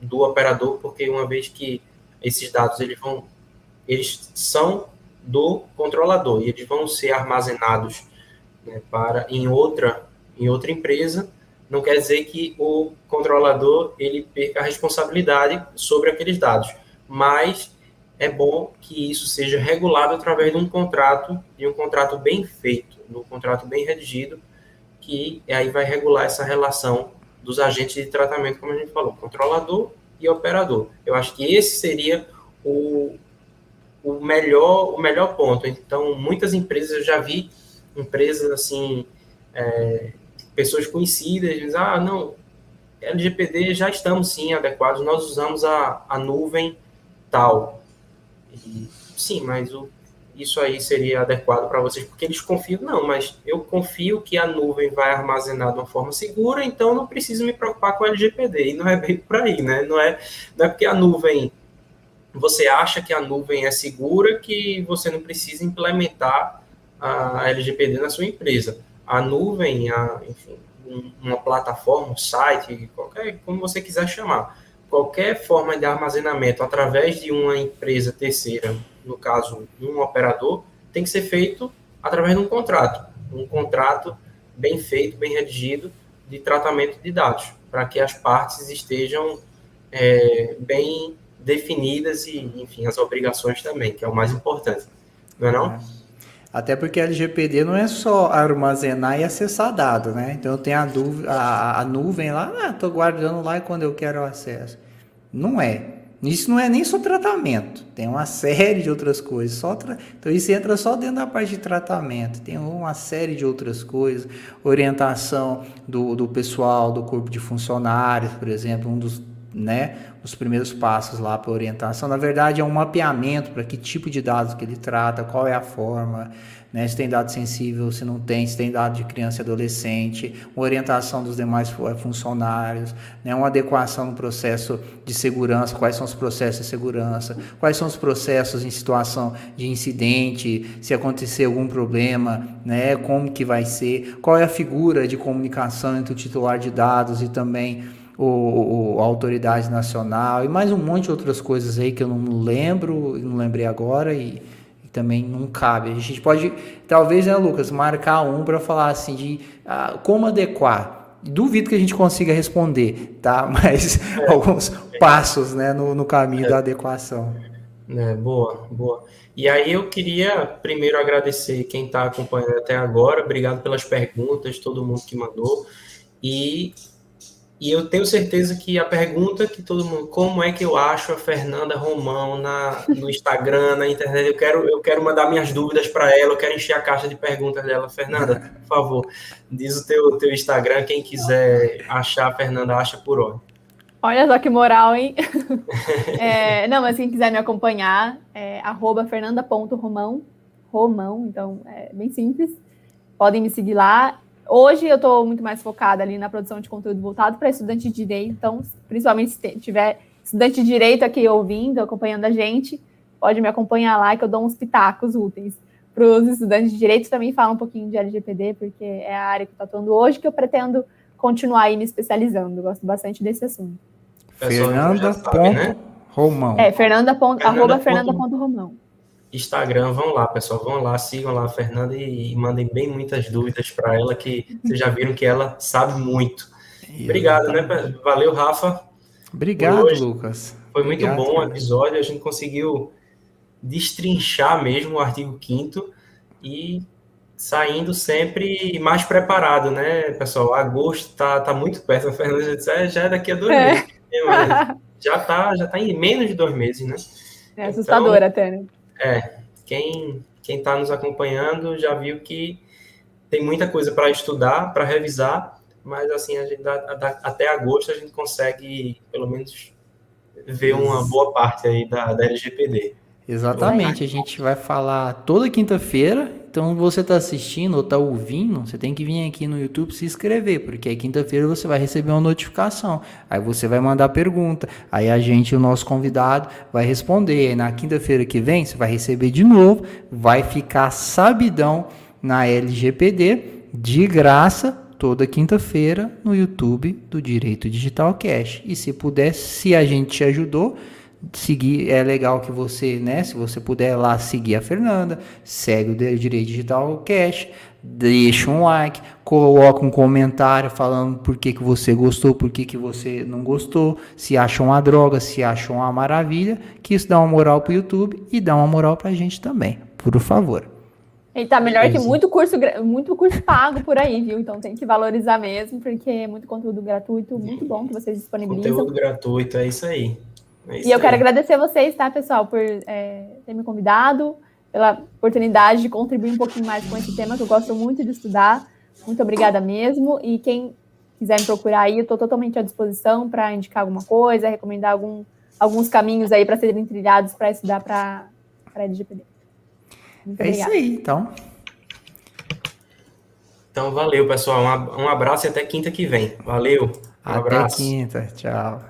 do operador, porque uma vez que esses dados eles vão, eles são do controlador e eles vão ser armazenados né, para em outra em outra empresa, não quer dizer que o controlador ele perca a responsabilidade sobre aqueles dados, mas é bom que isso seja regulado através de um contrato, de um contrato bem feito, um contrato bem redigido, que aí vai regular essa relação dos agentes de tratamento, como a gente falou, controlador e operador. Eu acho que esse seria o, o melhor o melhor ponto. Então, muitas empresas eu já vi empresas assim, é, pessoas conhecidas dizem, ah, não, LGPD já estamos sim adequados, nós usamos a, a nuvem tal. E, sim, mas o, isso aí seria adequado para vocês, porque eles confiam, não, mas eu confio que a nuvem vai armazenar de uma forma segura, então não preciso me preocupar com o LGPD, e não é bem por aí, né? Não é, não é porque a nuvem, você acha que a nuvem é segura que você não precisa implementar a LGPD na sua empresa. A nuvem, a, enfim, uma plataforma, um site, qualquer, como você quiser chamar, qualquer forma de armazenamento através de uma empresa terceira, no caso, um operador, tem que ser feito através de um contrato. Um contrato bem feito, bem redigido, de tratamento de dados, para que as partes estejam é, bem definidas e, enfim, as obrigações também, que é o mais importante. Não é não? É. Até porque LGPD não é só armazenar e acessar dados, né? Então tem a, a, a nuvem lá, ah, tô guardando lá e quando eu quero acesso. Não é. Isso não é nem só tratamento, tem uma série de outras coisas. Só tra... Então isso entra só dentro da parte de tratamento. Tem uma série de outras coisas, orientação do, do pessoal, do corpo de funcionários, por exemplo, um dos né, os primeiros passos lá para orientação. Na verdade, é um mapeamento para que tipo de dados que ele trata, qual é a forma, né, se tem dado sensível, se não tem, se tem dado de criança e adolescente, uma orientação dos demais eh, funcionários, né, uma adequação no processo de segurança, quais são os processos de segurança, quais são os processos em situação de incidente, se acontecer algum problema, né, como que vai ser, qual é a figura de comunicação entre o titular de dados e também o, a autoridade nacional e mais um monte de outras coisas aí que eu não lembro, não lembrei agora e, e também não cabe. A gente pode, talvez, né, Lucas, marcar um para falar assim de ah, como adequar. Duvido que a gente consiga responder, tá? Mas é. alguns passos, né, no, no caminho é. da adequação. É, boa, boa. E aí eu queria primeiro agradecer quem está acompanhando até agora, obrigado pelas perguntas, todo mundo que mandou. E e eu tenho certeza que a pergunta que todo mundo, como é que eu acho a Fernanda Romão na, no Instagram, na internet, eu quero, eu quero mandar minhas dúvidas para ela, eu quero encher a caixa de perguntas dela. Fernanda, por favor, diz o teu, teu Instagram, quem quiser achar a Fernanda, acha por onde. Olha só que moral, hein? é, não, mas quem quiser me acompanhar, é fernanda.romão, Romão, então é bem simples. Podem me seguir lá. Hoje eu estou muito mais focada ali na produção de conteúdo voltado para estudante de direito, então, principalmente se tiver estudante de direito aqui ouvindo, acompanhando a gente, pode me acompanhar lá que eu dou uns pitacos úteis para os estudantes de direito. Também falo um pouquinho de LGPD, porque é a área que eu estou atuando hoje, que eu pretendo continuar aí me especializando. gosto bastante desse assunto. Fernanda. Sabe, né? Romão. É, Fernanda. Ponto, Fernanda. Arroba Fernanda. Romão. Instagram, vão lá, pessoal, vão lá, sigam lá a Fernanda e, e mandem bem muitas dúvidas para ela, que vocês já viram que ela sabe muito. Obrigado, né? Valeu, Rafa. Obrigado, Lucas. Foi muito Obrigado, bom o episódio, a gente conseguiu destrinchar mesmo o artigo 5 e saindo sempre mais preparado, né, pessoal? Agosto tá, tá muito perto, a Fernanda disse, é, já é daqui a dois é. meses. Já tá, já tá em menos de dois meses, né? É assustador então, até, né? É, quem quem está nos acompanhando já viu que tem muita coisa para estudar, para revisar, mas assim a gente até agosto a gente consegue pelo menos ver uma boa parte aí da, da LGPD. Exatamente, a gente vai falar toda quinta-feira. Então, você está assistindo ou está ouvindo, você tem que vir aqui no YouTube se inscrever, porque aí quinta-feira você vai receber uma notificação. Aí você vai mandar pergunta. Aí a gente, o nosso convidado, vai responder. Aí na quinta-feira que vem, você vai receber de novo, vai ficar sabidão na LGPD, de graça, toda quinta-feira no YouTube do Direito Digital Cash. E se puder, se a gente te ajudou, seguir é legal que você, né, se você puder lá seguir a Fernanda, segue o Direito Digital Cash, deixa um like, coloca um comentário falando por que, que você gostou, por que, que você não gostou, se acha uma droga, se acha uma maravilha, que isso dá uma moral pro YouTube e dá uma moral pra gente também, por favor. Ele tá melhor que muito curso, muito curso pago por aí, viu? Então tem que valorizar mesmo, porque é muito conteúdo gratuito, muito bom que vocês disponibilizam. Conteúdo gratuito, é isso aí. É e eu quero agradecer vocês, tá, pessoal, por é, ter me convidado, pela oportunidade de contribuir um pouquinho mais com esse tema que eu gosto muito de estudar. Muito obrigada mesmo. E quem quiser me procurar aí, eu estou totalmente à disposição para indicar alguma coisa, recomendar algum, alguns caminhos aí para serem trilhados para estudar para a LGPD. Muito é obrigada. isso aí, então. Então, valeu, pessoal. Um abraço e até quinta que vem. Valeu. Um até abraço. quinta. Tchau.